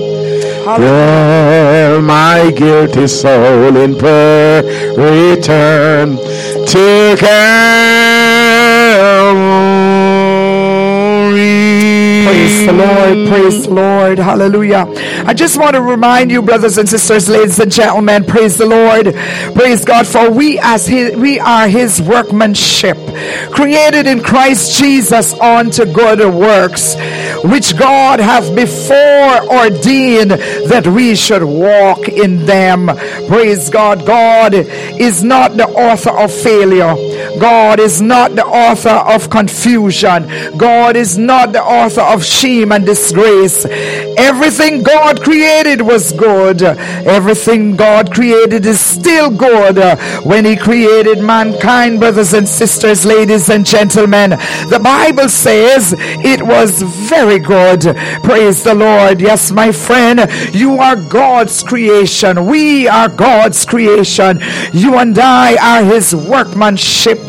Well, my guilty soul in prayer return to Calvary. Lord. Praise Lord. Hallelujah. I just want to remind you, brothers and sisters, ladies and gentlemen, praise the Lord. Praise God. For we as his, we are his workmanship, created in Christ Jesus unto good works, which God hath before ordained that we should walk in them. Praise God. God is not the author of failure. God is not the author of confusion. God is not the author of shame and disgrace. Everything God created was good. Everything God created is still good. When He created mankind, brothers and sisters, ladies and gentlemen, the Bible says it was very good. Praise the Lord. Yes, my friend, you are God's creation. We are God's creation. You and I are His workmanship.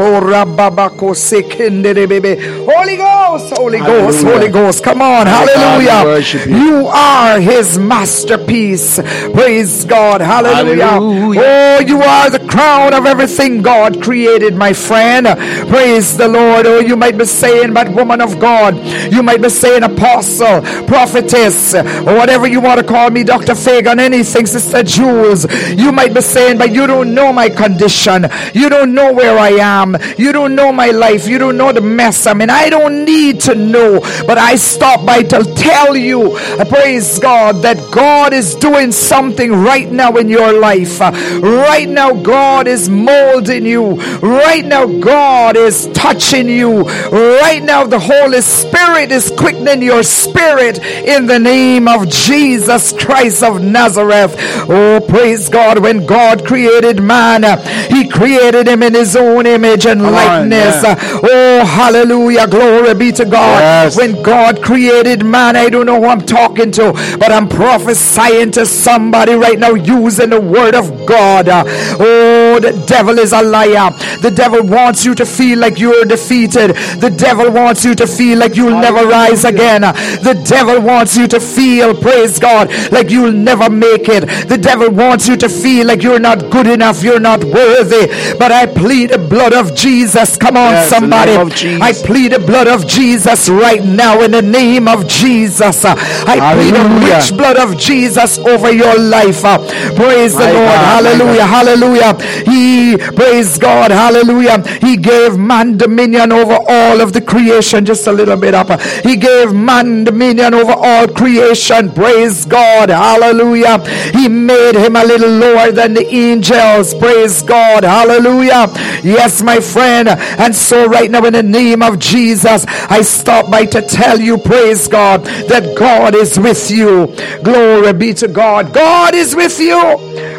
Holy Ghost, Holy Ghost, Holy Ghost. Come on. Hallelujah. You are his masterpiece. Praise God. Hallelujah. Hallelujah. Oh, you are the crown of everything God created, my friend. Praise the Lord. Oh, you might be saying, but woman of God, you might be saying apostle, prophetess, or whatever you want to call me, Dr. Fagan, anything, Sister Jules. You might be saying, but you don't know my condition. You don't know where I am. You don't know my life. You don't know the mess I'm in. I don't need to know, but I stop by to tell you, praise God, that God is doing something right now in your life. Right now, God is molding you. Right now, God is touching you. Right now, the Holy Spirit is quickening your spirit in the name of Jesus Christ of Nazareth. Oh, praise God. When God created man, He created him in His own image and Come likeness. On, yeah. Oh, hallelujah. Glory be to God. Yes. When God created man, I don't know who I'm talking to, but I'm prophesying to somebody right now using the word of God. Oh, the devil is a liar. The devil wants you to feel like you're defeated. The devil wants you to feel like you'll never rise again. The devil wants you to feel, praise God, like you'll never make it. The devil wants you to feel like you're not good enough, you're not worthy. But I plead the blood of Jesus. Come on, yes, somebody. I plead the blood of Jesus right now in the name of Jesus. I Hallelujah. plead the rich blood of Jesus over your life. Uh, praise my the Lord. God, Hallelujah. Hallelujah. He, praise God. Hallelujah. He gave man dominion over all of the creation. Just a little bit up. He gave man dominion over all creation. Praise God. Hallelujah. He made him a little lower than the angels. Praise God. Hallelujah. Yes, my friend. And so right now in the name of Jesus, I stop by to tell you, praise God, that God is with you. Glory be to God. God is with you.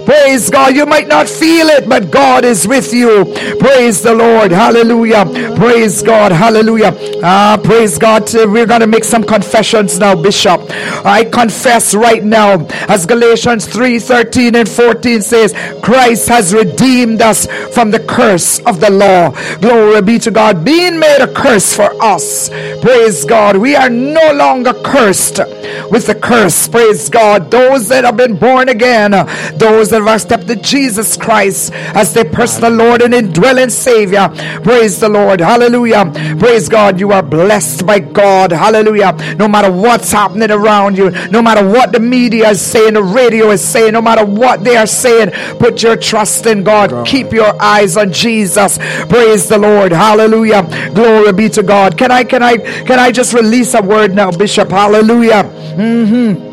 Praise God. You might not feel it, but God is with you. Praise the Lord. Hallelujah. Praise God. Hallelujah. Ah, praise God. We're going to make some confessions now, Bishop. I confess right now, as Galatians 3 13 and 14 says, Christ has redeemed us from the curse of the law. Glory be to God. Being made a curse for us. Praise God. We are no longer cursed with the curse. Praise God. Those that have been born again, those that have accepted Jesus Christ as their personal Lord and indwelling Savior. Praise the Lord. Hallelujah. Praise God. You are blessed by God. Hallelujah. No matter what's happening around you, no matter what the media is saying, the radio is saying, no matter what they are saying, put your trust in God. Keep your eyes on Jesus. Praise the Lord. Hallelujah. Glory be to God. Can I, can I, can I just release a word now, Bishop? Hallelujah. Mm-hmm.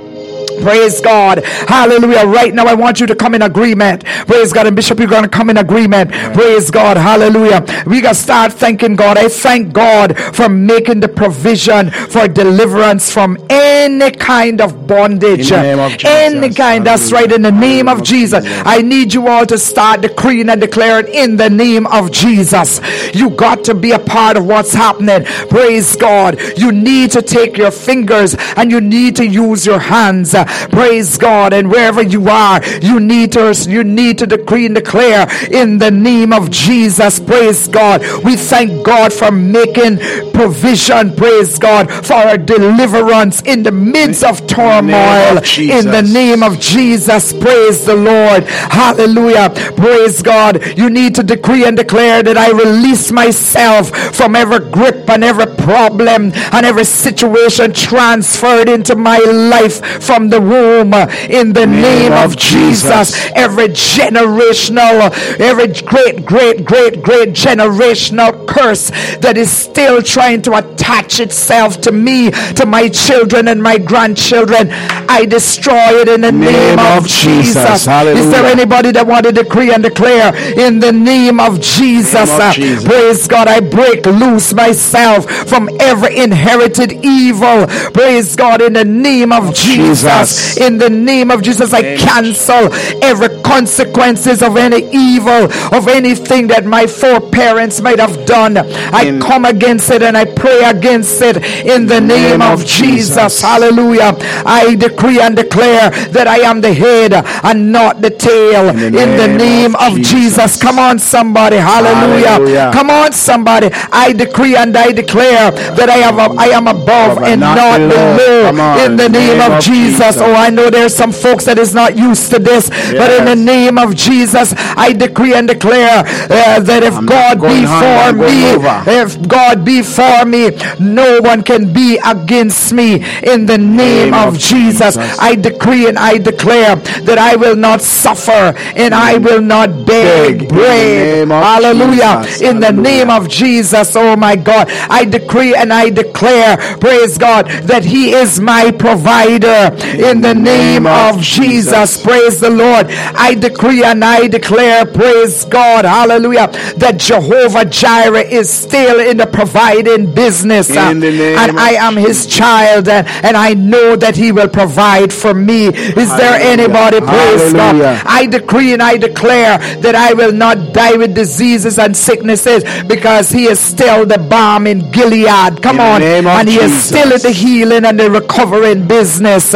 Praise God. Hallelujah. Right now, I want you to come in agreement. Praise God. And Bishop, you're going to come in agreement. Praise God. Hallelujah. We got to start thanking God. I thank God for making the provision for deliverance from any kind of bondage. Of any kind. That's right. In the name of Jesus. I need you all to start decreeing and declaring in the name of Jesus. You got to be a part of what's happening. Praise God. You need to take your fingers and you need to use your hands Praise God. And wherever you are, you need to you need to decree and declare in the name of Jesus. Praise God. We thank God for making provision. Praise God for our deliverance in the midst of turmoil. In the name of Jesus. Praise the Lord. Hallelujah. Praise God. You need to decree and declare that I release myself from every grip and every problem and every situation transferred into my life from the womb in the name, name of Jesus. Jesus. Every generational, every great, great, great, great generational curse that is still trying to attach itself to me, to my children and my grandchildren, I destroy it in the name, name of, of Jesus. Jesus. Is there anybody that want to decree and declare in the name of Jesus? Name of Jesus. Praise God. I break loose myself from every inherited evil. Praise God in the name of Jesus. Jesus. In the name of Jesus, I cancel every consequences of any evil, of anything that my foreparents might have done. I come against it and I pray against it in the name, name of Jesus. Jesus. Hallelujah. I decree and declare that I am the head and not the tail in the name, in the name of, of Jesus. Jesus. Come on, somebody. Hallelujah. Hallelujah. Come on, somebody. I decree and I declare that I am, a, I am above and not, below in the name, name of, of Jesus. Jesus. Oh, I know there's some folks that is not used to this, yes. but in the name of Jesus, I decree and declare uh, that if I'm God be for me, if God be for me, no one can be against me. In the name, name of, of Jesus, Jesus, I decree and I declare that I will not suffer and I will not beg bread. Hallelujah. Jesus. In the name of Jesus, oh my God, I decree and I declare, praise God, that He is my provider. In the name of Jesus, praise the Lord. I decree and I declare, praise God, hallelujah, that Jehovah Jireh is still in the providing business. And I am his child, and I know that he will provide for me. Is there anybody, praise. God? I decree and I declare that I will not die with diseases and sicknesses because he is still the balm in Gilead. Come on. And he is still in the healing and the recovering business.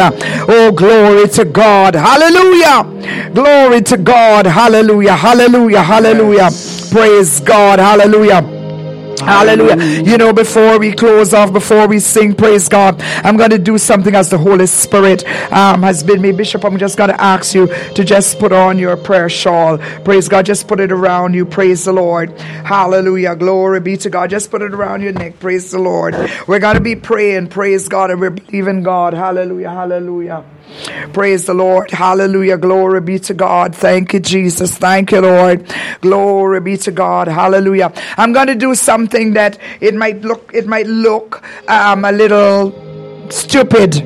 Oh, glory to God. Hallelujah. Glory to God. Hallelujah. Hallelujah. Hallelujah. Praise God. Hallelujah. Hallelujah. You know, before we close off, before we sing, praise God, I'm going to do something as the Holy Spirit um, has been me. Bishop, I'm just going to ask you to just put on your prayer shawl. Praise God. Just put it around you. Praise the Lord. Hallelujah. Glory be to God. Just put it around your neck. Praise the Lord. We're going to be praying. Praise God. And we're believing God. Hallelujah. Hallelujah. Praise the Lord. Hallelujah. Glory be to God. Thank you, Jesus. Thank you, Lord. Glory be to God. Hallelujah. I'm going to do something that it might look, it might look um, a little stupid.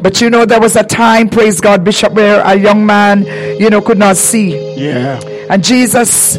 But you know, there was a time, praise God, Bishop, where a young man, you know, could not see. Yeah. And Jesus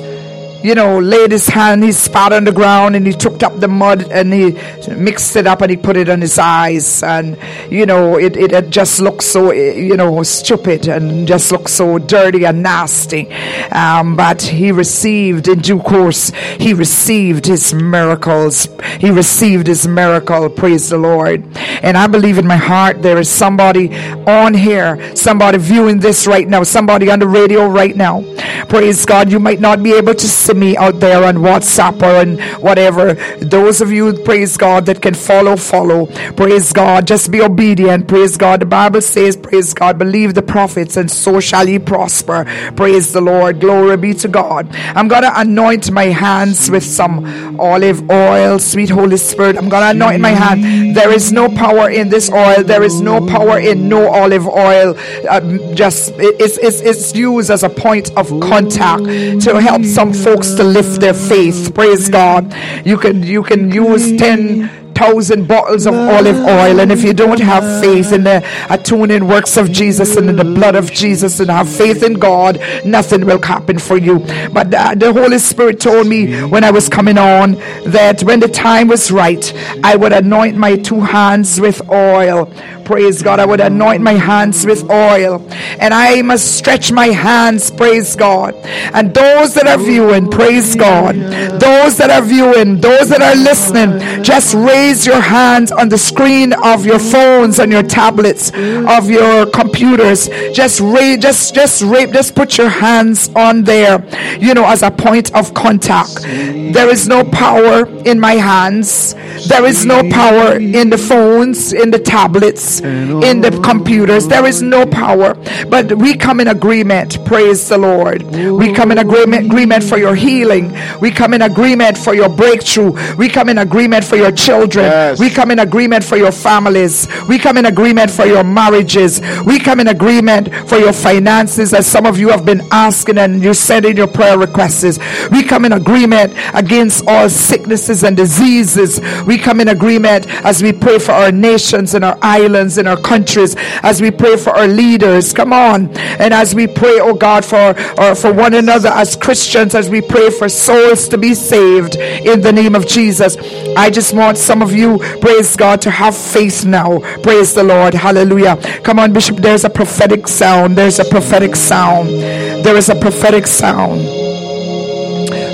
you know, laid his hand, he spat on the ground and he took up the mud and he mixed it up and he put it on his eyes. And, you know, it, it, it just looked so, you know, stupid and just looked so dirty and nasty. Um, but he received, in due course, he received his miracles. He received his miracle. Praise the Lord. And I believe in my heart there is somebody on here, somebody viewing this right now, somebody on the radio right now. Praise God. You might not be able to see me out there on WhatsApp or on whatever. Those of you, praise God, that can follow, follow. Praise God. Just be obedient. Praise God. The Bible says, praise God, believe the prophets and so shall ye prosper. Praise the Lord. Glory be to God. I'm going to anoint my hands with some olive oil. Sweet Holy Spirit, I'm going to anoint my hand. There is no power in this oil. There is no power in no olive oil. Um, just it's, it's, it's used as a point of contact to help some folks to lift their faith. Praise God. You can you can use 10 thousand bottles of olive oil. And if you don't have faith in the atoning works of Jesus and in the blood of Jesus and have faith in God, nothing will happen for you. But the, the Holy Spirit told me when I was coming on that when the time was right, I would anoint my two hands with oil. Praise God. I would anoint my hands with oil. And I must stretch my hands, praise God. And those that are viewing, praise God. Those that are viewing, those that are listening, just raise raise your hands on the screen of your phones and your tablets, of your computers. Just raise, just, just just put your hands on there, you know, as a point of contact. There is no power in my hands. There is no power in the phones, in the tablets, in the computers. There is no power. But we come in agreement. Praise the Lord. We come in agreement, agreement for your healing. We come in agreement for your breakthrough. We come in agreement for your children. Yes. We come in agreement for your families. We come in agreement for your marriages. We come in agreement for your finances, as some of you have been asking and you said in your prayer requests. We come in agreement against all sicknesses and diseases. We come in agreement as we pray for our nations and our islands and our countries, as we pray for our leaders. Come on. And as we pray, oh God, for, or for one another as Christians, as we pray for souls to be saved in the name of Jesus. I just want some of you, praise God, to have faith now. Praise the Lord. Hallelujah. Come on, Bishop. There's a prophetic sound. There's a prophetic sound. There is a prophetic sound.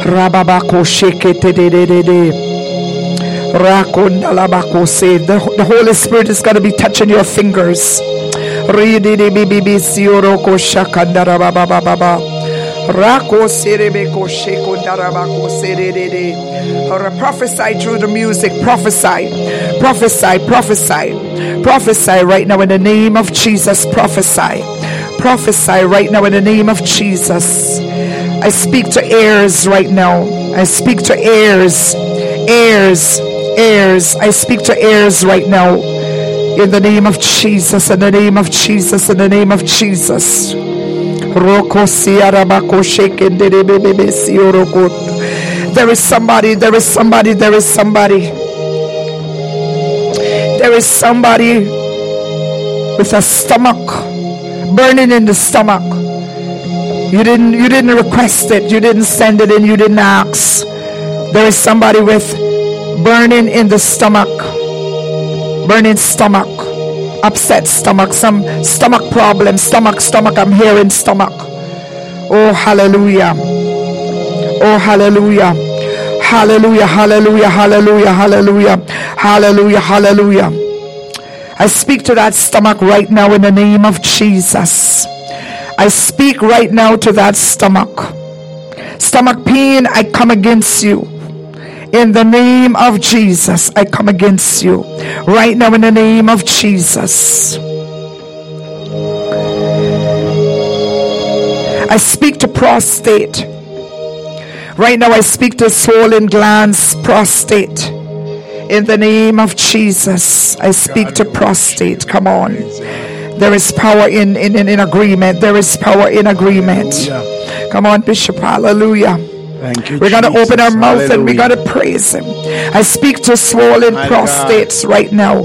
Rababako shekete. The, the Holy Spirit is going to be touching your fingers. Rako serebeko shekunda rabako serede. Or prophesy through the music. Prophesy. Prophesy. Prophesy. Prophesy right now in the name of Jesus. Prophesy. Prophesy right now in the name of Jesus. I speak to heirs right now. I speak to heirs, heirs, heirs. I speak to heirs right now. In the name of Jesus, in the name of Jesus, in the name of Jesus. There is somebody, there is somebody, there is somebody. There is somebody with a stomach burning in the stomach. You didn't you didn't request it, you didn't send it in, you didn't ask. There is somebody with burning in the stomach. Burning stomach. Upset stomach, some stomach problem, stomach, stomach. I'm hearing stomach. Oh hallelujah. Oh hallelujah. Hallelujah, hallelujah, hallelujah, hallelujah, hallelujah, hallelujah. I speak to that stomach right now in the name of Jesus. I speak right now to that stomach. Stomach pain, I come against you. In the name of Jesus, I come against you. Right now, in the name of Jesus. I speak to prostate. Right now, I speak to swollen glands, prostate. In the name of Jesus, I speak to prostate. Come on. There is power in, in, in, in agreement. There is power in agreement. Come on, Bishop. Hallelujah. Thank you. We're going to open our mouth and we're going to praise Him. I speak to swollen My prostates right now,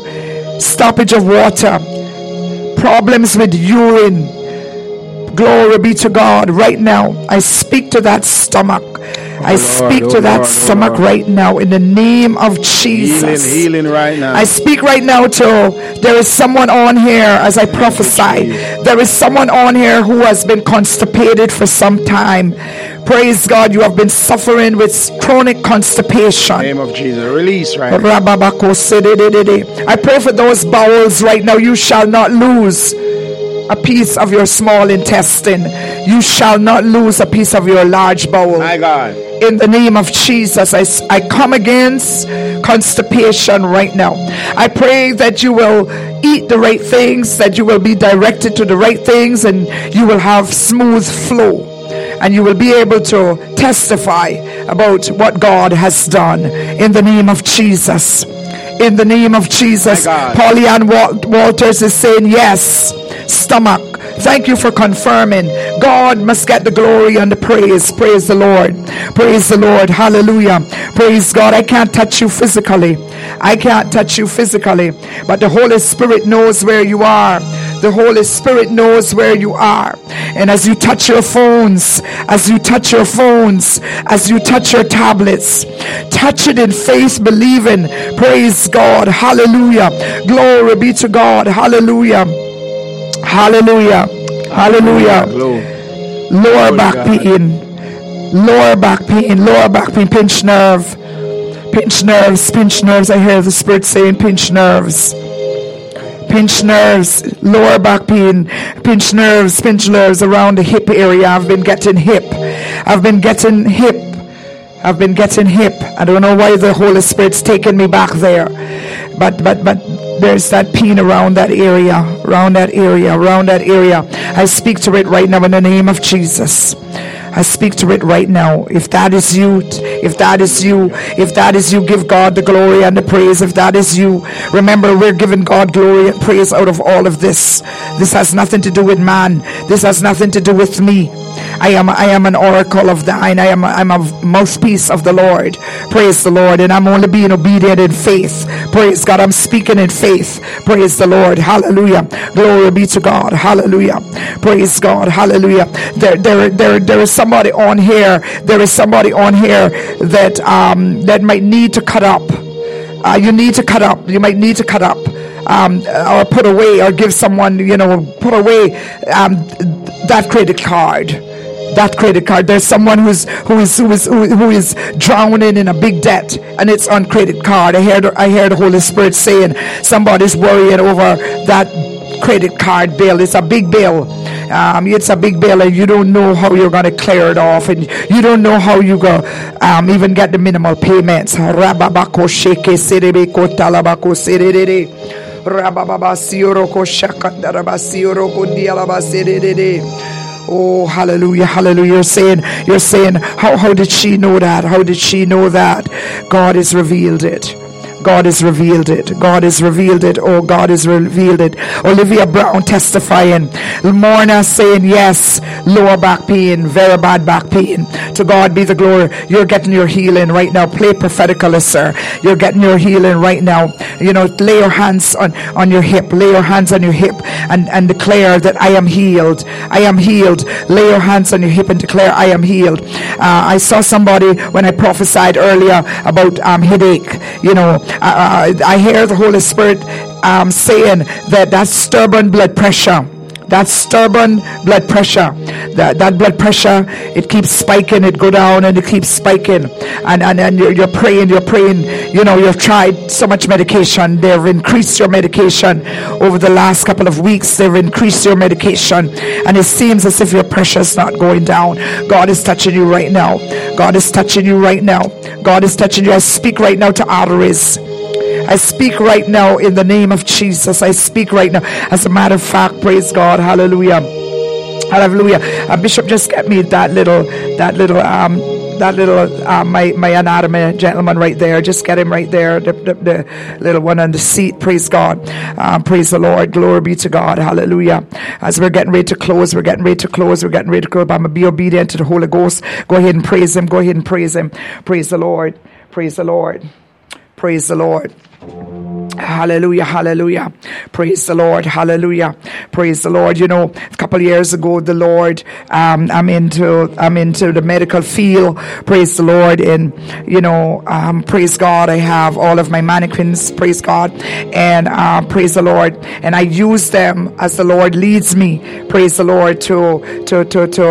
stoppage of water, problems with urine. Glory be to God right now. I speak to that stomach. I speak to that stomach right now in the name of Jesus. healing right now. I speak right now to there is someone on here as I prophesy. There is someone on here who has been constipated for some time. Praise God, you have been suffering with chronic constipation. name of Jesus. Release right now. I pray for those bowels right now. You shall not lose a piece of your small intestine. You shall not lose a piece of your large bowel My God. In the name of Jesus, I, I come against constipation right now. I pray that you will eat the right things, that you will be directed to the right things, and you will have smooth flow. And you will be able to testify about what God has done in the name of Jesus. In the name of Jesus. God. Walters is saying, Yes, stomach. Thank you for confirming. God must get the glory and the praise. Praise the Lord. Praise the Lord. Hallelujah. Praise God. I can't touch you physically. I can't touch you physically. But the Holy Spirit knows where you are. The Holy Spirit knows where you are. And as you touch your phones, as you touch your phones, as you touch your tablets, touch it in faith, believing. Praise God. Hallelujah. Glory be to God. Hallelujah. Hallelujah. Hallelujah. Lower Glory back God. pain. Lower back pain. Lower back pain. Pinched nerve. Pinch nerves, pinch nerves. I hear the Spirit saying, pinch nerves. Pinch nerves, lower back pain, pinch nerves, pinch nerves around the hip area. I've been getting hip. I've been getting hip. I've been getting hip. I don't know why the Holy Spirit's taking me back there. But but but there's that pain around that area, around that area, around that area. I speak to it right now in the name of Jesus. I speak to it right now. If that is you, if that is you, if that is you, give God the glory and the praise. If that is you, remember we're giving God glory and praise out of all of this. This has nothing to do with man. This has nothing to do with me. I am I am an oracle of thine. I am a, I'm a mouthpiece of the Lord. Praise the Lord. And I'm only being obedient in faith. Praise God. I'm speaking in faith. Praise the Lord. Hallelujah. Glory be to God. Hallelujah. Praise God. Hallelujah. There there there there is somebody on here. There is somebody on here that um that might need to cut up. Uh, you need to cut up. You might need to cut up. Um, or put away or give someone, you know, put away um, that credit card that credit card. There's someone who's who is who is who is drowning in a big debt, and it's on credit card. I heard I heard the Holy Spirit saying somebody's worrying over that credit card bill. It's a big bill. Um, it's a big bill, and you don't know how you're going to clear it off, and you don't know how you go um, even get the minimal payments. Oh, hallelujah, hallelujah. You're saying, you're saying, how, how did she know that? How did she know that? God has revealed it. God has revealed it. God has revealed it. Oh, God has revealed it. Olivia Brown testifying. Morna saying, yes, lower back pain, very bad back pain. To God be the glory. You're getting your healing right now. Play prophetically, sir. You're getting your healing right now. You know, lay your hands on, on your hip. Lay your hands on your hip and, and declare that I am healed. I am healed. Lay your hands on your hip and declare I am healed. Uh, I saw somebody when I prophesied earlier about um, headache. You know, uh, I hear the Holy Spirit um, saying that that stubborn blood pressure that stubborn blood pressure that, that blood pressure it keeps spiking it go down and it keeps spiking. And and, and you're, you're praying you're praying you know you've tried so much medication. They've increased your medication over the last couple of weeks. They've increased your medication. And it seems as if your pressure is not going down. God is touching you right now. God is touching you right now. God is touching you. I speak right now to arteries I speak right now in the name of Jesus. I speak right now. As a matter of fact, praise God. Hallelujah. Hallelujah. Uh, Bishop, just get me that little, that little, um, that little uh, my my anatomy gentleman right there. Just get him right there, the, the, the little one on the seat. Praise God, um, praise the Lord. Glory be to God. Hallelujah. As we're getting ready to close, we're getting ready to close. We're getting ready to close. I'm gonna be obedient to the Holy Ghost. Go ahead and praise Him. Go ahead and praise Him. Praise the Lord. Praise the Lord. Praise the Lord. Hallelujah, hallelujah. Praise the Lord, hallelujah. Praise the Lord. You know, a couple years ago, the Lord, um, I'm into, I'm into the medical field. Praise the Lord. And, you know, um, praise God. I have all of my mannequins. Praise God. And, uh, praise the Lord. And I use them as the Lord leads me. Praise the Lord to, to, to, to,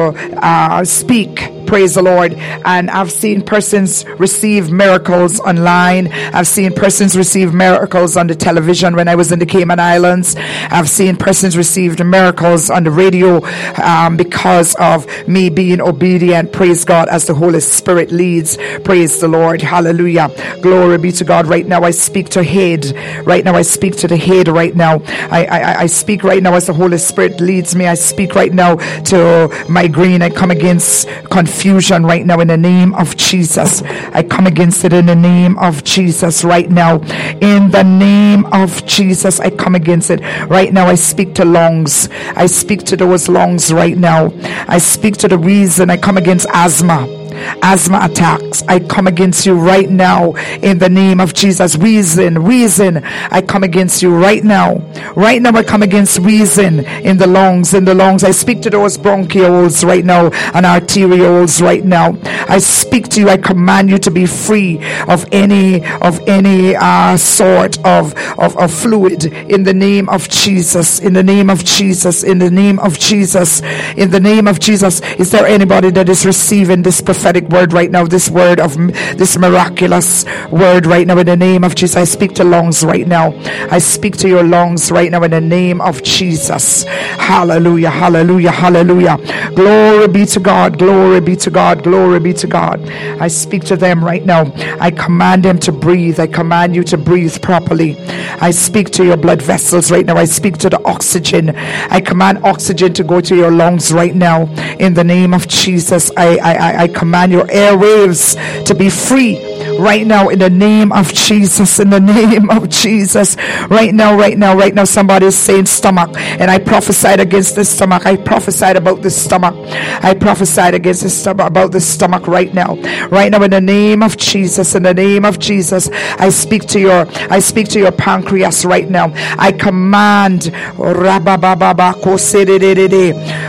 uh, speak Praise the Lord. And I've seen persons receive miracles online. I've seen persons receive miracles on the television when I was in the Cayman Islands. I've seen persons receive miracles on the radio um, because of me being obedient. Praise God as the Holy Spirit leads. Praise the Lord. Hallelujah. Glory be to God. Right now I speak to head. Right now I speak to the head right now. I, I, I speak right now as the Holy Spirit leads me. I speak right now to migraine. I come against confusion confusion right now in the name of Jesus. I come against it in the name of Jesus right now. In the name of Jesus, I come against it right now. I speak to lungs. I speak to those lungs right now. I speak to the reason I come against asthma asthma attacks. I come against you right now in the name of Jesus. Reason, reason, I come against you right now. Right now, I come against reason in the lungs, in the lungs. I speak to those bronchioles right now and arterioles right now. I speak to you. I command you to be free of any of any uh, sort of, of of fluid in the name of Jesus. In the name of Jesus. In the name of Jesus. In the name of Jesus. Is there anybody that is receiving this prophetic? Prophetic word right now, this word of this miraculous word right now in the name of Jesus. I speak to lungs right now. I speak to your lungs right now in the name of Jesus. Hallelujah, hallelujah, hallelujah. Glory be to God, glory be to God, glory be to God. I speak to them right now. I command them to breathe. I command you to breathe properly. I speak to your blood vessels right now. I speak to the oxygen. I command oxygen to go to your lungs right now. In the name of Jesus, I, I, I command your airwaves to be free right now in the name of Jesus. In the name of Jesus. Right now, right now, right now, somebody is saying stomach. And I prophesied against the stomach. I prophesied about the stomach. I prophesied against the stomach about the stomach right now. Right now, in the name of Jesus. In the name of Jesus. I speak to your I speak to your pancreas right now. I command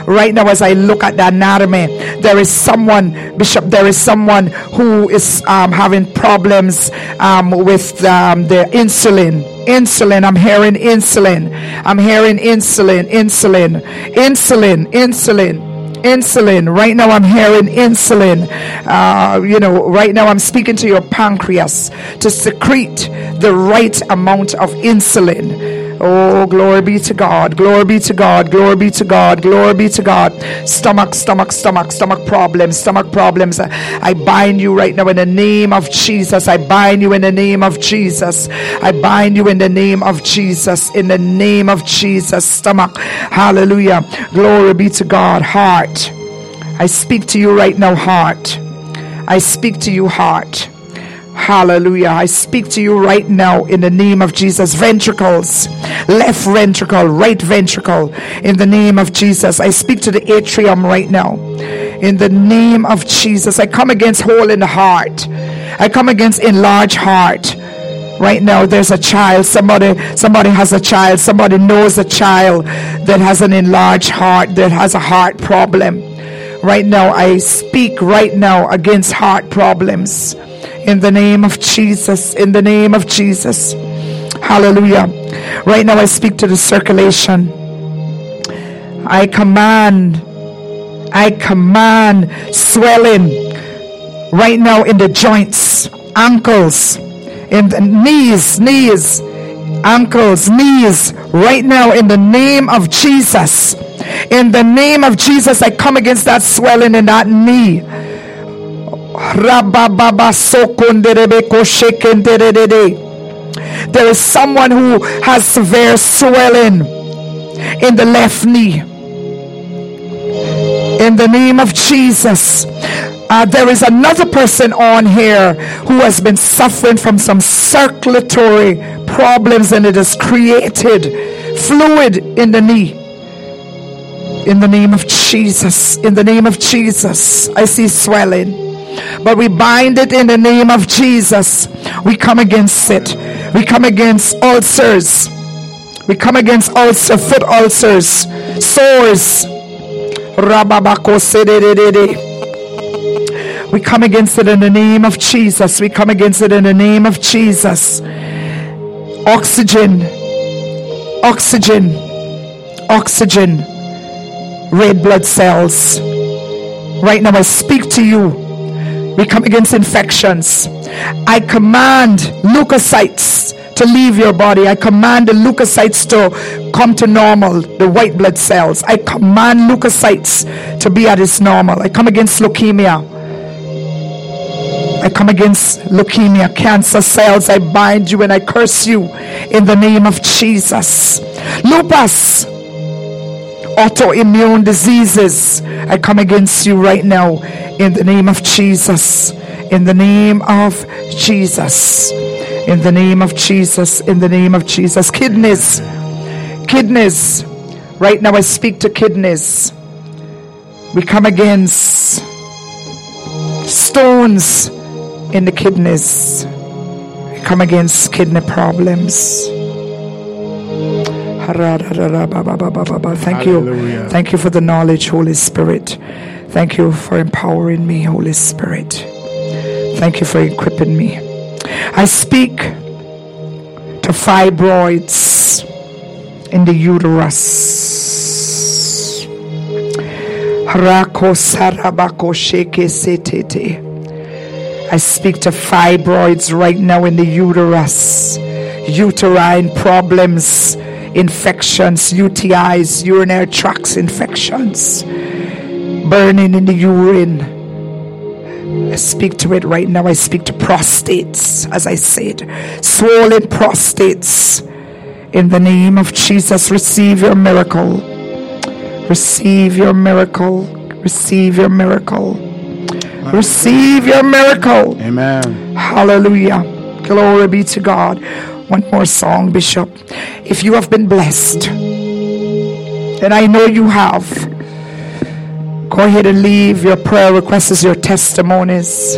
right now as I look at the anatomy, there is someone, Bishop, there is someone who is um, having problems um, with um, the insulin. Insulin, I'm hearing insulin. I'm hearing insulin, insulin, insulin, insulin insulin. Right now, I'm hearing insulin. Uh, you know, right now, I'm speaking to your pancreas to secrete the right amount of insulin Oh, glory be to God. Glory be to God. Glory be to God. Glory be to God. Stomach, stomach, stomach, stomach problems, stomach problems. I bind you right now in the name of Jesus. I bind you in the name of Jesus. I bind you in the name of Jesus. In the name of Jesus. Stomach. Hallelujah. Glory be to God. Heart. I speak to you right now, heart. I speak to you, heart. Hallelujah. I speak to you right now in the name of Jesus. Ventricles, left ventricle, right ventricle, in the name of Jesus. I speak to the atrium right now. In the name of Jesus. I come against hole in the heart. I come against enlarged heart right now there's a child somebody somebody has a child somebody knows a child that has an enlarged heart that has a heart problem right now i speak right now against heart problems in the name of Jesus. In the name of Jesus. Hallelujah. Right now, I speak to the circulation. I command, I command swelling right now in the joints, ankles, in the knees, knees, ankles, knees, right now in the name of Jesus. In the name of Jesus, I come against that swelling in that knee there is someone who has severe swelling in the left knee. In the name of Jesus. Uh, there is another person on here who has been suffering from some circulatory problems and it has created fluid in the knee. In the name of Jesus, in the name of Jesus, I see swelling. But we bind it in the name of Jesus. We come against it. We come against ulcers. We come against ulcer, foot ulcers, sores. We come against it in the name of Jesus. We come against it in the name of Jesus. Oxygen, oxygen, oxygen, red blood cells. Right now, I speak to you we come against infections. I command leukocytes to leave your body. I command the leukocytes to come to normal, the white blood cells. I command leukocytes to be at its normal. I come against leukemia. I come against leukemia, cancer cells. I bind you and I curse you in the name of Jesus. Lupus, autoimmune diseases. I come against you right now in the name of Jesus. In the name of Jesus. In the name of Jesus. In the name of Jesus. Kidneys. Kidneys. Right now, I speak to kidneys. We come against stones in the kidneys. We come against kidney problems. Thank you. Thank you for the knowledge, Holy Spirit. Thank you for empowering me, Holy Spirit. Thank you for equipping me. I speak to fibroids in the uterus. Rako sarabako sheke setete. I speak to fibroids right now in the uterus, uterine problems, infections, UTIs, urinary tracts infections, burning in the urine. I speak to it right now. I speak to prostates, as I said, swollen prostates. In the name of Jesus, receive your miracle. Receive your miracle. Receive your miracle. Receive your miracle. Amen. Hallelujah. Glory be to God. One more song, Bishop. If you have been blessed, and I know you have, go ahead and leave your prayer requests, your testimonies.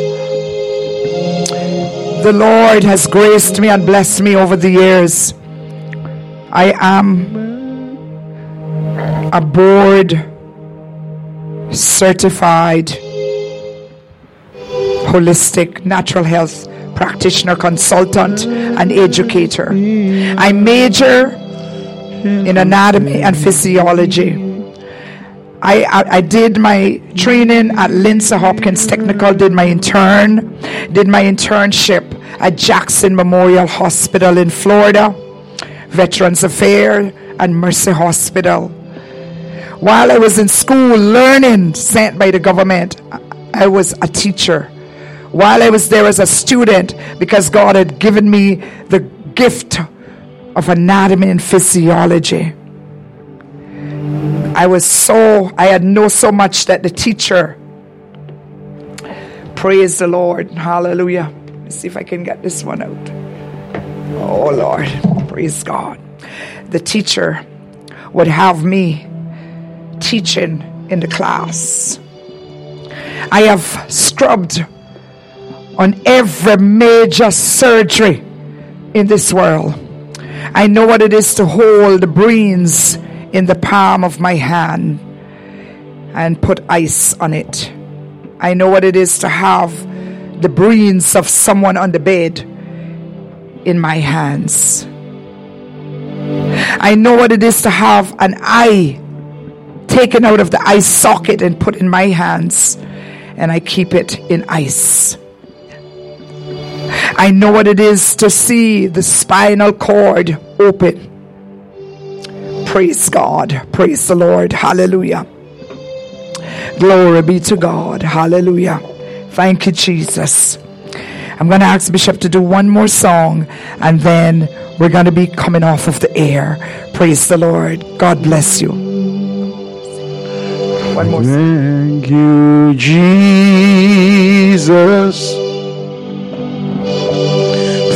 The Lord has graced me and blessed me over the years. I am a board certified holistic natural health practitioner, consultant, and educator. I major in anatomy and physiology. I, I, I did my training at Lindsey Hopkins Technical, did my intern, did my internship at Jackson Memorial Hospital in Florida, Veterans Affairs, and Mercy Hospital. While I was in school learning, sent by the government, I was a teacher while I was there as a student because God had given me the gift of anatomy and physiology. I was so, I had know so much that the teacher, praise the Lord, hallelujah. Let's see if I can get this one out. Oh Lord, praise God. The teacher would have me teaching in the class. I have scrubbed on every major surgery in this world. I know what it is to hold the brains in the palm of my hand and put ice on it. I know what it is to have the brains of someone on the bed in my hands. I know what it is to have an eye taken out of the eye socket and put in my hands, and I keep it in ice. I know what it is to see the spinal cord open. Praise God. Praise the Lord. Hallelujah. Glory be to God. Hallelujah. Thank you, Jesus. I'm going to ask Bishop to do one more song and then we're going to be coming off of the air. Praise the Lord. God bless you. One more. Thank you, Jesus.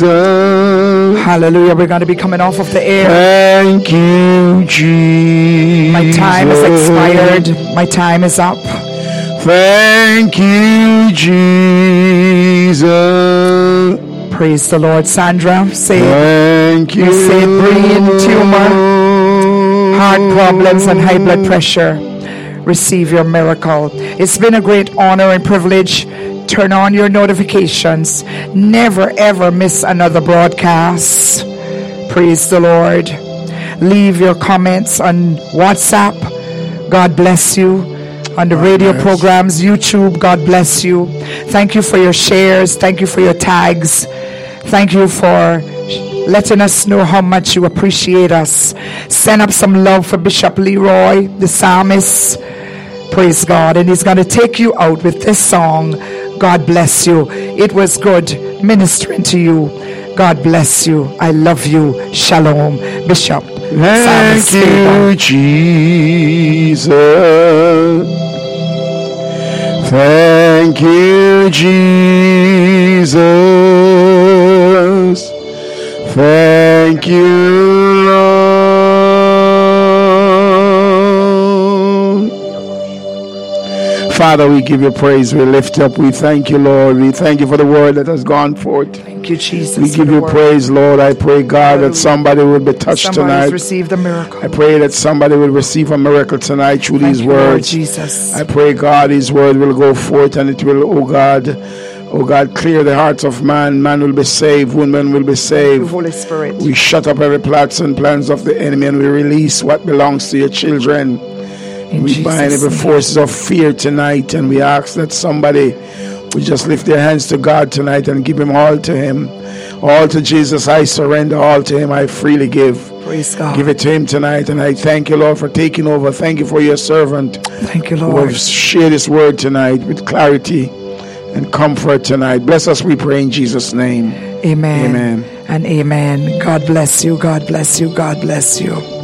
Hallelujah. We're going to be coming off of the air. Thank you, Jesus. My time is expired. My time is up. Thank you, Jesus. Praise the Lord. Sandra, say Thank you. You say brain tumor, heart problems, and high blood pressure. Receive your miracle. It's been a great honor and privilege. Turn on your notifications. Never ever miss another broadcast. Praise the Lord. Leave your comments on WhatsApp. God bless you. On the radio programs, YouTube, God bless you. Thank you for your shares. Thank you for your tags. Thank you for letting us know how much you appreciate us. Send up some love for Bishop Leroy, the psalmist. Praise God. And he's going to take you out with this song. God bless you. It was good ministering to you. God bless you. I love you. Shalom. Bishop. Thank Psalmist you, Jesus. Thank you, Jesus. Thank you, Lord. Father, we give you praise. We lift up. We thank you, Lord. We thank you for the word that has gone forth. Thank you, Jesus. We give you word. praise, Lord. I pray, God, that somebody will be touched Somebody's tonight. received a miracle. I pray that somebody will receive a miracle tonight through Thank these you, Lord words. Jesus. I pray, God, His word will go forth and it will, oh God, oh God, clear the hearts of man. Man will be saved. Women will be saved. Holy Spirit. We shut up every plots and plans of the enemy and we release what belongs to your children. In we bind every forces of fear tonight and we ask that somebody would just lift their hands to God tonight and give him all to him. All to Jesus, I surrender. All to him, I freely give. Praise God. Give it to him tonight. And I thank you, Lord, for taking over. Thank you for your servant Thank you, who Lord. has shared this word tonight with clarity and comfort tonight. Bless us, we pray in Jesus' name. Amen. Amen. And amen. God bless you. God bless you. God bless you.